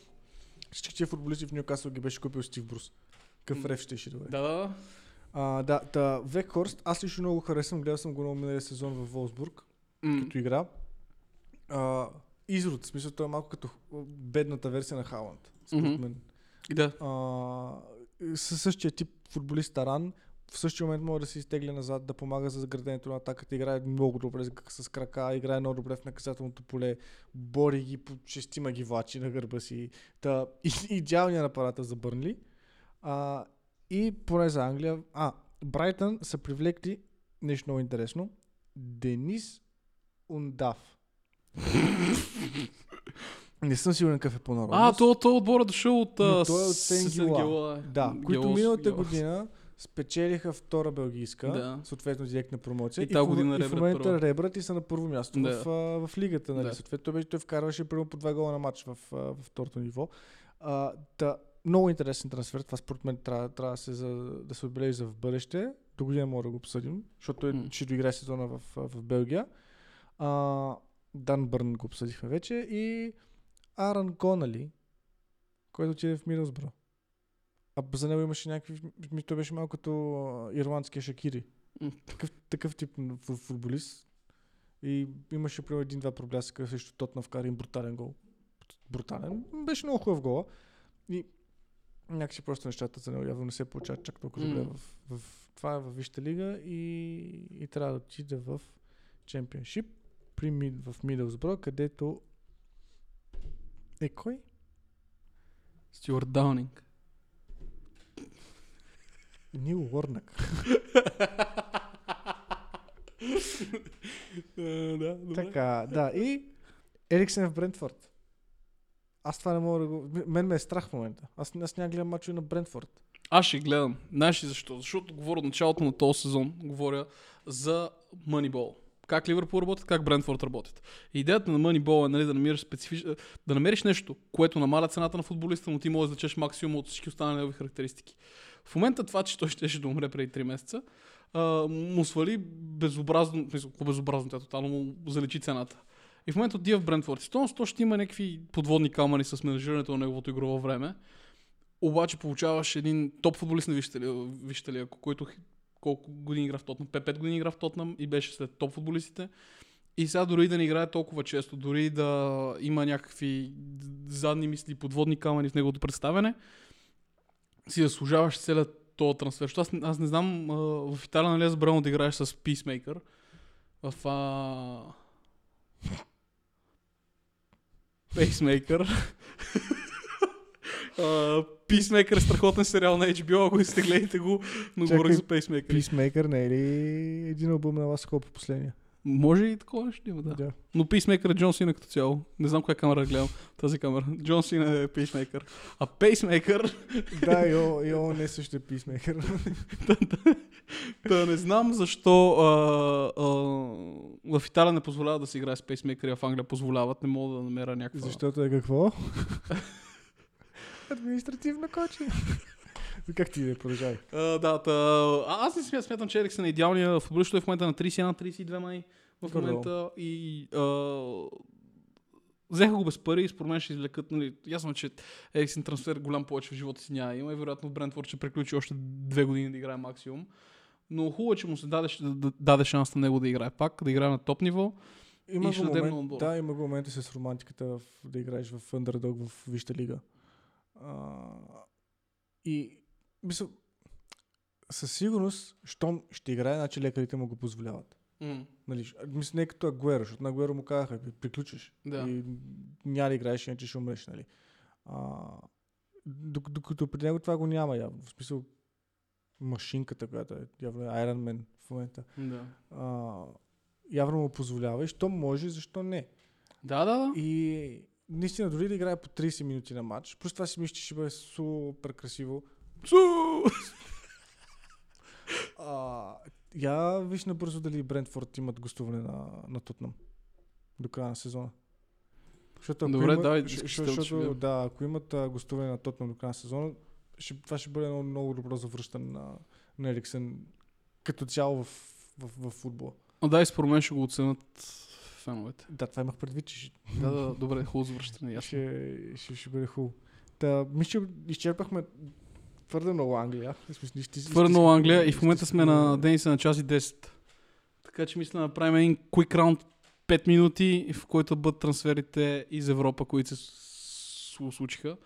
всички тия футболисти в Ньюкасъл ги беше купил Стив Брус. Какъв рев ще ще бъде? Да, да. А, да, та, Векхорст, аз лично много харесвам, гледал съм го на миналия сезон в Волсбург, М. като игра. А, изрод, в смисъл той е малко като бедната версия на Халанд, според Мгм. мен. Да. А, със същия тип футболист Таран, в същия момент може да се изтегля назад, да помага за заградението на атаката, играе много добре с- крака, играе много добре в наказателното поле, бори ги, по шестима ги влачи на гърба си. Та, и, идеалният апарата за Бърнли. А, и поне за Англия. А, Брайтън са привлекли нещо много интересно. Денис Ундав. Не съм сигурен какъв е по народност. А, то, то отбор е дошъл от... А, той е от с- Сен с Гила. Гила. Да, които миналата година спечелиха втора белгийска, Да. съответно директна промоция. И в, мом- година и в момента първа. ребрат и са на първо място Да. в, в лигата. Нали? Да. Съответно той, беше, той вкарваше примерно по два гола на матч в, във второто ниво. А, да, много интересен трансфер. Това според мен трябва, трябва да, се, за, да се отбележи за в бъдеще. До година може да го обсъдим, защото е, М. ще доиграе сезона в, в Белгия. А, Дан Бърн го обсъдихме вече и Аран Конали, който отиде в Мидълсбро. А за него имаше някакви... ми- Той беше малко като ирландския Шакири. Такъв, такъв тип фу- футболист. И имаше примерно един-два проблясъка срещу Тотна вкара им брутален гол. Брутален. Беше много хубав гола. И някакси просто нещата за него явно не се получават чак толкова добре М. в, в, това е във Висшата лига и, и трябва да отиде в Чемпионшип при Мид, в Мидълсбро, където е кой? Стюарт Даунинг. Нил Уорнак. Да, добре. така, да. И Ериксен в Брентфорд. Аз това не мога да го... Мен ме е страх в момента. Аз, аз няма гледам мачове на Брентфорд. Аз ще гледам. Знаеш ли защо? Защото говоря от началото на този сезон, говоря за Moneyball. Как Ливърпул работят, как Брентфорд работят. Идеята на Moneyball е нали, да, намериш специфич... да намериш нещо, което намаля цената на футболиста, но ти можеш да зачеш максимум от всички останали негови характеристики. В момента това, че той ще да умре преди 3 месеца, а, му свали безобразно, безобразно, тя тотално му заличи цената. И в момента отива в Брентфорд. И то, ще има някакви подводни камъни с менажирането на неговото игрово време. Обаче получаваш един топ футболист на лига, който колко години игра в Тотнам? 5 години игра в Тотнам и беше след топ футболистите. И сега дори да не играе толкова често, дори да има някакви задни мисли, подводни камъни в неговото представяне, си заслужаваш целият този трансфер. Аз, аз не знам, а, в Италия нали е забрано да играеш с Peacemaker. В а... Pacemaker. Peacemaker е страхотен сериал на HBO, ако сте гледайте го, но Чакай, говорих за Pacemaker. Писмейкър не е ли един албум на Лас по последния? Може и такова да има, да. Да. Но Peacemaker е Джон Сина като цяло. Не знам коя камера да гледам. Тази камера. Джон Сина е Peacemaker. А Pacemaker, да, и, о, и он е също е писмейкър. да не знам защо а, а, в Италия не позволяват да се играе с Pacemaker, а в Англия позволяват. Не мога да намеря някаква... Защото е какво? Административно коче. Как ти да продължай? А, да, та, а, аз не смятам, смятам, че Ериксен е идеалният футболист, е в момента на 31-32 май в момента и а, взеха го без пари и според мен ще извлекат, нали, ясно, че Ериксен трансфер голям повече в живота си няма има и вероятно Брентфорд ще приключи още две години да играе максимум. Но хубаво е, че му се даде, да- да- даде шанс на него да играе пак, да играе на топ ниво. Има И ще момент, да, има го моменти с романтиката в, да играеш в Underdog в Висшата лига. А, и мисля, със сигурност, щом ще играе, значи лекарите му го позволяват. М, Нали, мисля, не е като Агуеро, защото на Агуеро му казаха, «Бе, приключиш. Да. И няма да играеш, иначе ще умреш, нали. А, док- докато при него това го няма явно. В смисъл, машинката, която е явно е Iron Man в момента, да. а, явно му позволява и що може, защо не. Да, да, да. И наистина, дори да играе по 30 минути на матч, плюс това си мисля, че ще бъде супер красиво. А, я виж набързо дали Брентфорд имат гостуване на, на Тотнам до края на сезона. Защото ако Добре, има, давай, щ- искаш щ- да защото, да, ако имат а, гостуване на Тотнам до края на сезона, ще, това ще бъде едно много добро завръщане на, на Ериксен като цяло в, в, в футбола. А да, и според мен ще го оценят феновете. Да, това имах предвид, че ще, Да, да, добре, хубаво завръщане, ясно. ще, ще, ще бъде хубаво. Та, мисля, че изчерпахме твърде много Англия. Твърде много Англия и в момента сме на ден са на час и 10. Така че мисля да направим един quick round 5 минути, в който да бъдат трансферите из Европа, които се случиха.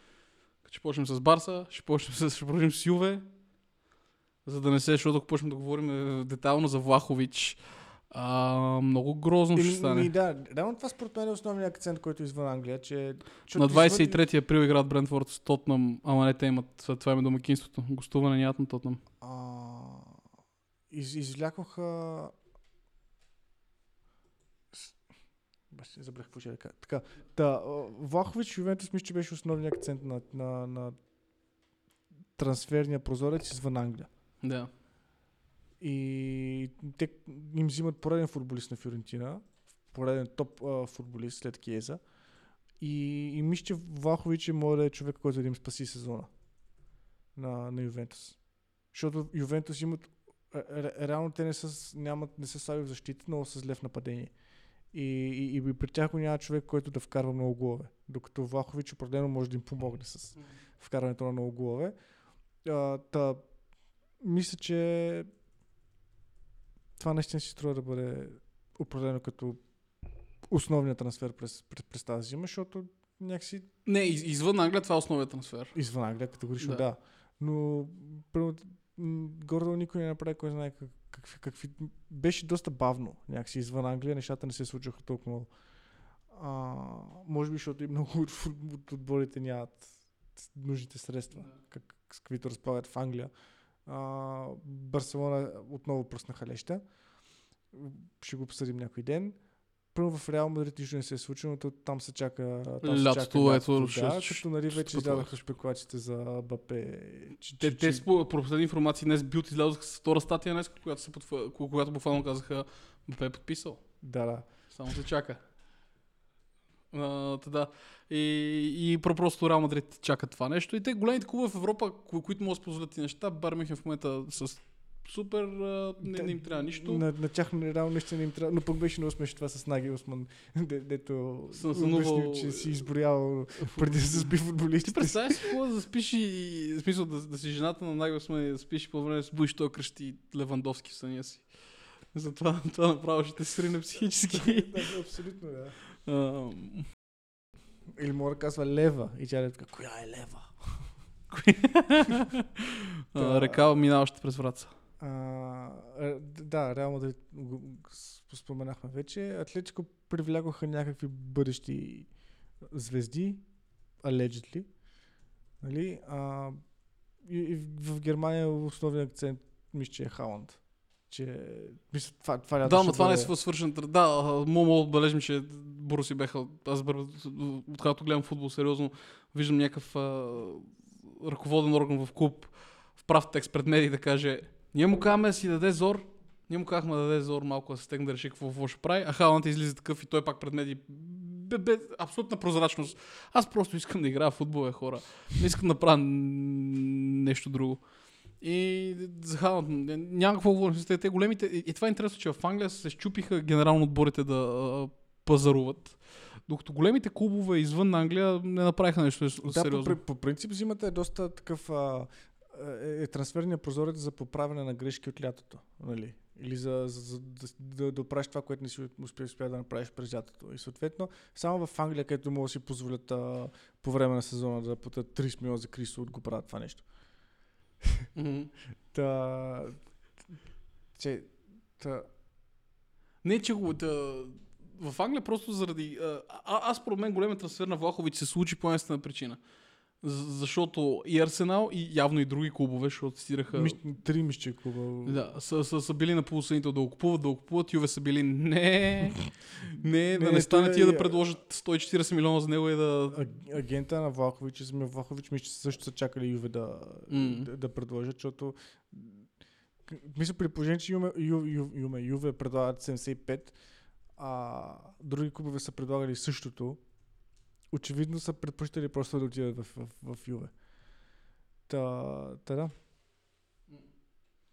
Ще почнем с Барса, ще почнем с, ще продължим с Юве, за да не се, защото ако почнем да говорим е, детайлно за Влахович, а, много грозно ще Еми, стане. еми, да, реално това според мен е основният акцент, който е извън Англия, че... На извън- 23 април играят Брентфорд с Тотнам, ама не те имат, след това има домакинството. Гостуване нямат на Тотнам. А, из, извлякоха... Баш, забрах какво ще да кажа. Така, та, Влахович Ювентус мисля, че беше основният акцент на, на, на трансферния прозорец извън Англия. Да. И те им взимат пореден футболист на Фиорентина, пореден топ а, футболист след Киеза. И, и мисля, че Влахович е може да е човек, който да им спаси сезона. на, на Ювентус. Защото Ювентус имат ре- ре- реално те не са, нямат, не са слаби в защита, но с зле в нападение. И, и, и при тях няма човек, който да вкарва много голове. Докато Влахович определено може да им помогне с вкарването на много голове. А, та, мисля, че това наистина си струва да бъде определено като основният трансфер през, през, през тази зима, защото някакси Не, из, извън Англия това е основният трансфер. извън Англия категорично Да. да. да. Но горе никой не направи кой знае как, какви, какви... Беше доста бавно някакси извън Англия, нещата не се случваха толкова много. А, може би, защото и много от, отборите нямат нужните средства, как, с каквито разполагат в Англия. А, Барселона отново пръснаха леща. Ще го обсъдим някой ден. Първо в Реал Мадрид нищо не се е случило, но там се чака. Там Лятото, ето, да, ще- като нали вече издадоха спекулациите за Бапе. Че, Те, че, те спо- последни информации днес Билт излязоха с втора статия днес, когато, се подф... когато буквално казаха Мбапе е подписал. Да, да. Само се чака. А, да. И, и про- просто Реал Мадрид чакат това нещо. И те големите клубове в Европа, кои, които могат да позволят тези неща, Бар Мюнхен в момента с супер, а, не, не им трябва нищо. На, на тях реално наистина не им трябва. Но пък беше много смешно това с Наги Осман, де, дето Съм че си изброял преди да заспи Ти футболистите. представяш си какво да спиш и, в смисъл да, да си жената на Нагелсман и да спиш и по време да се будиш, той кръщи Левандовски в съня си. Затова това направо ще те срине психически. да, абсолютно, да. Или мога да казва лева. И тя е така, коя е лева? а, река минаваща през врата. А, е, да, Реал Мадрид го- го с- споменахме вече. Атлетико привлякоха някакви бъдещи звезди, allegedly. Нали? А, и, и в Германия основният акцент мисля, че е Халанд. Че, мисля, това, това Да, но това не е бъде- свър- свършен. Да, момо отбележим, че Боруси беха. Аз бър... откакто гледам футбол сериозно, виждам някакъв а, ръководен орган в клуб в прав текст пред медии да каже ние му казваме да си даде зор, ние му казахме да даде зор малко да се стегне да реши какво, какво ще прави, а Халанд излиза такъв и той пак пред медии бе, бе, абсолютна прозрачност. Аз просто искам да играя в футбол, бе, хора. Не искам да правя нещо друго. И за Халанд н- няма какво говорим те, те големите. И, това е интересно, че в Англия се щупиха генерално отборите да а, пазаруват. Докато големите клубове извън Англия не направиха нещо Да, по, сериозно. по принцип зимата е доста такъв а, е, е трансферният прозорец за поправяне на грешки от лятото. Нали? Или за, за, за да, да, да правиш това, което не си успя, успя да направиш през лятото. И съответно, само в Англия, където могат да си позволят а, по време на сезона да платят 30 милиона за Крисо, го правят това нещо. Мгм. Та, че, та, Не, че го... Да, в Англия просто заради... А, аз според мен големият трансфер на Влахович се случи по единствена причина. Защото и Арсенал, и явно и други клубове, защото цитираха... миш, три мисче клуба. Да, са, са, са били на полусъните да го купуват, да го купуват. Юве са били не, не, да Не, не стане тия е- да предложат 140 милиона за него и да... А- агента на Влахович и самия Влахович мисля, че също са чакали Юве да, М. да, да предложат, защото мисля при положение, че Юме, Ю, Ю, Юме, Юве предлагат 75, а други клубове са предлагали същото, очевидно са предпочитали просто да отидат в, в, в Юве. Та, та да.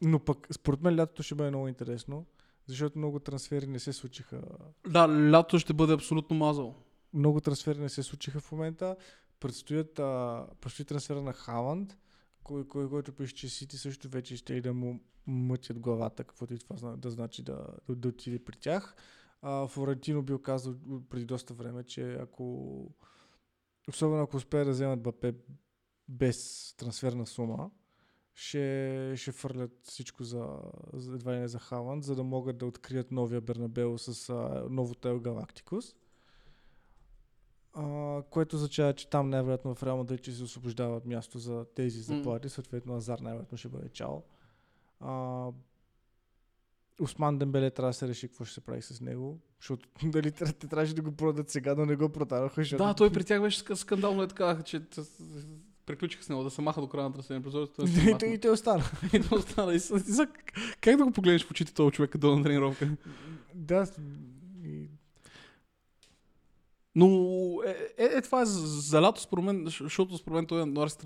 Но пък според мен лятото ще бъде много интересно, защото много трансфери не се случиха Да, лято ще бъде абсолютно мазал. много трансфери не се случиха в момента. Предстоят, а, предстои трансфера на Халанд, кой, кой, който пише, че Сити също вече ще и да му мътят главата, каквото и това да значи да, да, да отиде при тях. А, Флорентино бил казал преди доста време, че ако особено ако успеят да вземат Бапе без трансферна сума, ще, ще фърлят всичко за, за, едва ли не за Халанд, за да могат да открият новия Бернабео с а, новото Ел Галактикус. А, което означава, че там най-вероятно в Реал Мадрид ще се освобождават място за тези заплати, съответно Азар най-вероятно ще бъде чао. А, Осман Дембеле трябва да се реши какво ще се прави с него, защото дали те трябваше да го продадат сега, но не го продадоха, защото... Да, той при тях беше ска- скандално, е така, че т- с- него да се маха до края на трасения прозорец. той се и, той, и той остана. И то остана. И, и за- как да го погледнеш в очите този човек, като на тренировка? да, и... Но е, е, е това е за, за лято според мен, защото според мен той Норис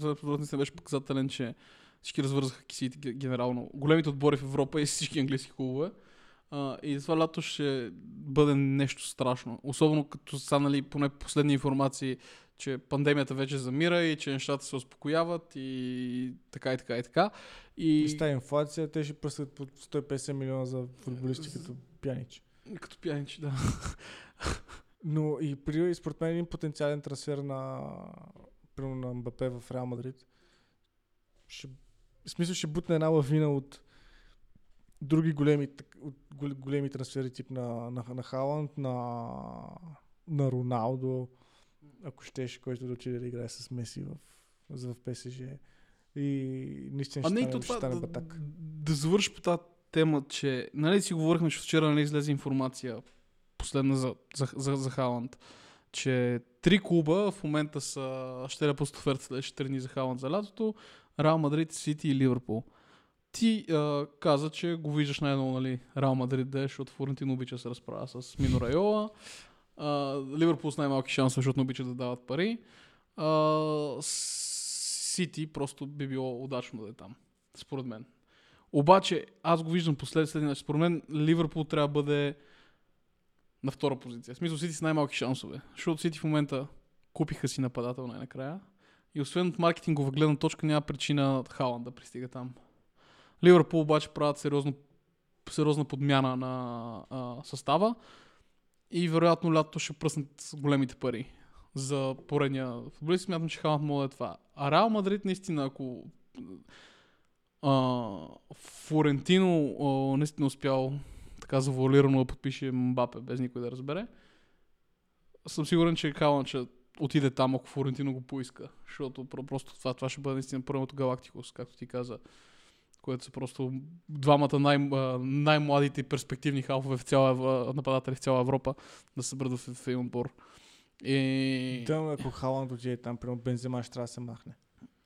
не беше показателен, че всички развързаха кисите ге- генерално. Големите отбори в Европа и всички английски клубове. А, и това лято ще бъде нещо страшно. Особено като станали поне последни информации, че пандемията вече замира и че нещата се успокояват и така и така и така. И, И с тази инфлация те ще пръскат по 150 милиона за футболисти като пянич. като пияничи, да. Но и при според мен един потенциален трансфер на примерно на Мбапе в Реал Мадрид ще, в смисъл ще бутне една лавина от други големи, от гол- големи трансфери тип на, на, на Халанд, на, на Роналдо, ако щеше, който да отиде да играе с Меси в, в ПСЖ. И наистина А ще не, стане, то ще това, стане да, батак. да завърши по тази тема, че нали си говорихме, че вчера нали, излезе информация последна за, за, за, за Халанд, че три клуба в момента са, ще да пуснат оферта следващите три дни за Халанд за лятото, Реал Мадрид, Сити и Ливърпул. Ти а, каза, че го виждаш най-ново, нали, Реал Мадрид да е, защото Флорентин обича се разправя с Мино Райола. Ливърпул с най-малки шансове, защото не обичат да дават пари. А, Сити просто би било удачно да е там, според мен. Обаче, аз го виждам послед следния. Според мен, Ливърпул трябва да бъде на втора позиция. В смисъл Сити с най-малки шансове. Защото Сити в момента купиха си нападател най-накрая. И освен от маркетингова гледна точка, няма причина Халанд да пристига там. Ливърпул обаче правят сериозно, сериозна подмяна на а, състава. И вероятно лято ще пръснат големите пари за поредния футболист. Смятам, че Халанд може да е това. А Реал Мадрид наистина, ако а, Флорентино а, наистина успял така завуалирано да подпише Мбапе, без никой да разбере, съм сигурен, че Халанд ще отиде там, ако Флорентино го поиска. Защото про- просто това, това ще бъде наистина първото Галактикус, както ти каза, което са просто двамата най- най-младите и перспективни халфове в цяла, нападатели в цяла Европа да се бъдат в, един отбор. И... Да, ако Халанд отиде там, примерно Бензема ще трябва да се махне.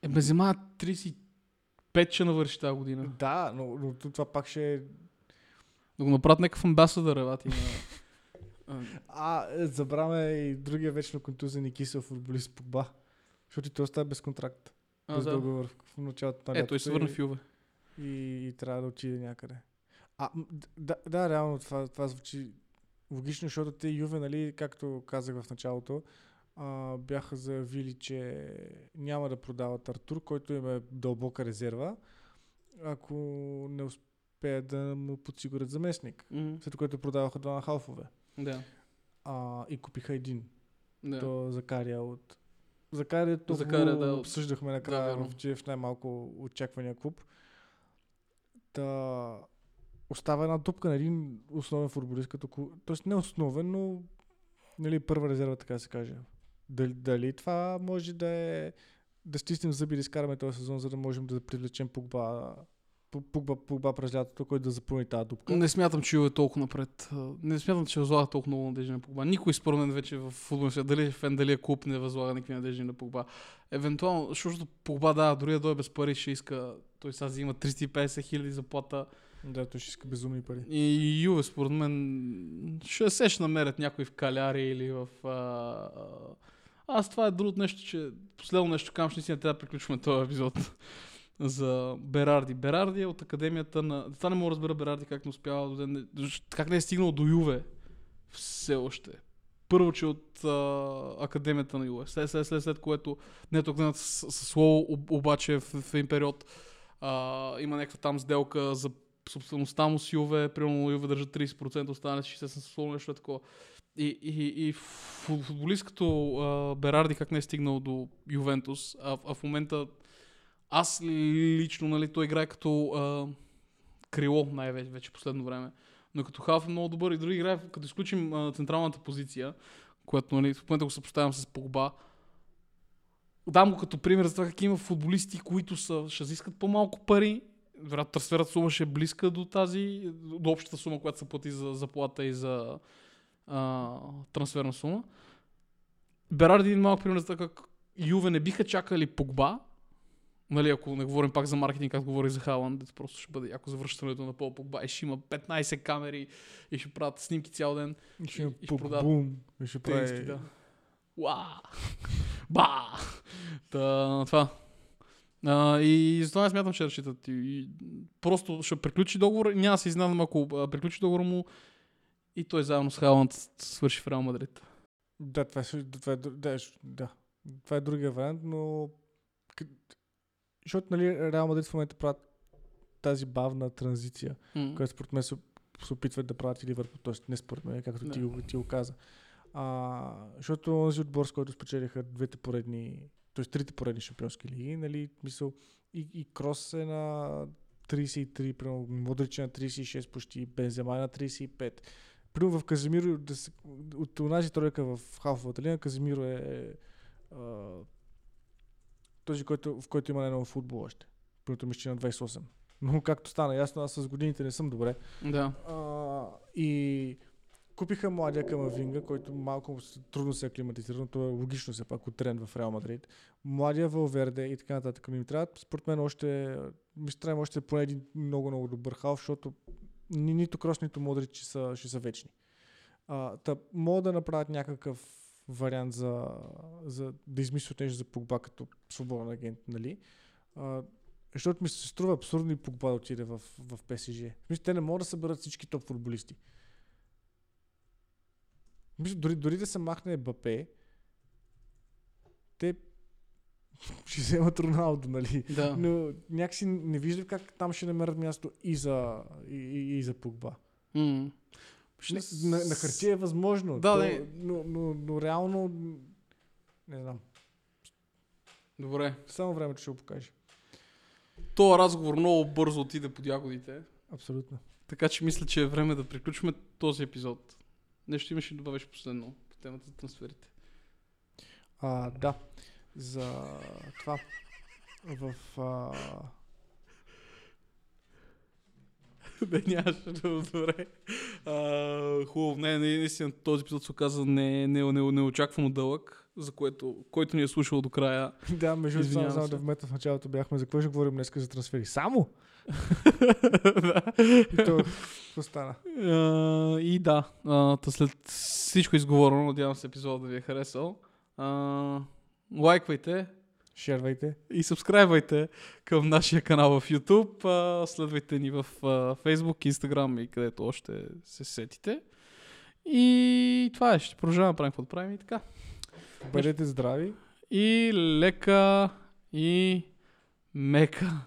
Е, Бензема 35 ще навърши тази година. Да, но, но това пак ще е Да го направят някакъв амбасадър, евати на... А, е, забравяме и другия вечно контузен и кисел футболист Погба. Защото и той остава без контракт. а, без да. договор в, началото на Е, той се върна и, в Юве. и, и, трябва да отиде някъде. А, да, да, реално това, това звучи логично, защото те Юве, нали, както казах в началото, а, бяха заявили, че няма да продават Артур, който им е дълбока резерва, ако не успеят да му подсигурят заместник. Мгм. След което продаваха двама халфове. Да. А, и купиха един. да. То Закария от... Закария толкова Закария, да, обсъждахме да, накрая в, че е в най-малко очаквания клуб. Та остава една дупка на един основен футболист, като Тоест не основен, но нали, първа резерва, така да се каже. Дали, дали това може да е да стиснем зъби да изкараме този сезон, за да можем да привлечем Погба, Пу- Погба, Погба през лятото, който да запълни тази дупка. Не смятам, че е толкова напред. Не смятам, че възлага толкова много надежди на Погба. Никой според мен вече в футболния свят, дали е фен, дали е клуб, не възлага никакви надежди на Погба. Евентуално, защото Погба, да, дори да дойде без пари, ще иска, той сега взима 350 хиляди заплата. Да, той ще иска безумни пари. И Юве, според мен, ще се ще намерят някой в Каляри или в... А, а... Аз това е другото нещо, че последно нещо казвам, че наистина трябва да приключваме този епизод за Берарди. Берарди е от академията на... Това не мога да разбера Берарди как не успява да не... как не е стигнал до Юве все още. Първо, че от а, академията на Юве. След, след, след, след което не е тук с, слово, об- обаче в, в един период а, има някаква там сделка за собствеността му с Юве, примерно Юве държа 30%, останали 60% с слово, нещо е такова. И, и, и фу- футболист като а, Берарди как не е стигнал до Ювентус, а, а в момента аз лично, нали, той играе като а, крило най-вече вече последно време. Но като халф е много добър и дори играе, като изключим а, централната позиция, която нали, в момента го съпоставям с Погба, дам го като пример за това как има футболисти, които са, ще изискат по-малко пари. Вероятно трансферът сума ще е близка до тази, до общата сума, която се плати за заплата и за а, трансферна сума. Берарди е един малък пример за това как Юве не биха чакали Погба, Нали, ако не говорим пак за маркетинг, както говорих за Халанд, просто ще бъде яко завръщането на Пол Погба и ще има 15 камери и ще правят снимки цял ден. И ще има и ще продават бум. И ще прави да. Уа! Ба! Та, това. А, и затова аз смятам, че разчитат. И, и просто ще приключи договор. Няма да се изненадам, ако а, приключи договор му и той заедно с Халанд свърши в Реал Мадрид. Да, това е, това е, да, това е другия вариант, но защото нали, Реал Мадрид в момента правят тази бавна транзиция, М. която според мен се, се опитват да правят и Ливърпул, т.е. не според мен, както ти, Да. го, ти го каза. А, защото този отбор, с който спечелиха двете поредни, т.е. трите поредни шампионски лиги, нали, мисъл, и, и Крос е на 33, примерно Модрич е на 36 почти, Бензема е на 35. Примерно в Казимиро, да се, от онази тройка в халфовата линия, Казимиро е а, този, който, в който има най-много футбол още. Примерно мисля, че е на 28. Но както стана ясно, аз с годините не съм добре. Да. А, и купиха младия Камавинга, който малко трудно се аклиматизира, но то е логично все пак от тренд в Реал Мадрид. Младия Валверде и така нататък. Ми трябва, според мен, още, ми ще трябва още поне един много, много добър халф, защото ни, нито Крос, нито Модрич ще са, ще са вечни. А, та, могат да направят някакъв вариант за, за да измислят нещо за Погба като свободен агент, нали? А, защото ми се струва абсурдно и Погба да отиде в, в ПСЖ. Мисля, те не могат да съберат всички топ футболисти. Мисля, дори, дори да се махне Бапе, те ще вземат Роналдо, нали? Да. Но някакси не виждам как там ще намерят място и за, и, и, и за Погба. М. На, на, на хартия е възможно, Да, то, не. но, но, но реално не знам. Добре. Само времето ще го покаже. Това разговор много бързо отиде под ягодите. Абсолютно. Така че мисля, че е време да приключим този епизод. Нещо имаш да добавиш последно по темата за трансферите. А, да. За това в а, Не, нямаше да добре. А, хубаво. Не, не, наистина този епизод се оказа не, не, не, неочаквано дълъг, за което, който ни е слушал до края. Да, между другото, само, се. да вметна в началото бяхме за какво ще говорим днес за трансфери. Само? Да. И то, какво стана? А, и да, та след всичко изговорено, надявам се епизода да ви е харесал. А, лайквайте Шервайте. и сабскрайбвайте към нашия канал в YouTube. А, следвайте ни в а, Facebook, Instagram и където още се сетите. И това е, ще продължаваме да правим каквото правим и така. Бъдете здрави. И лека и мека.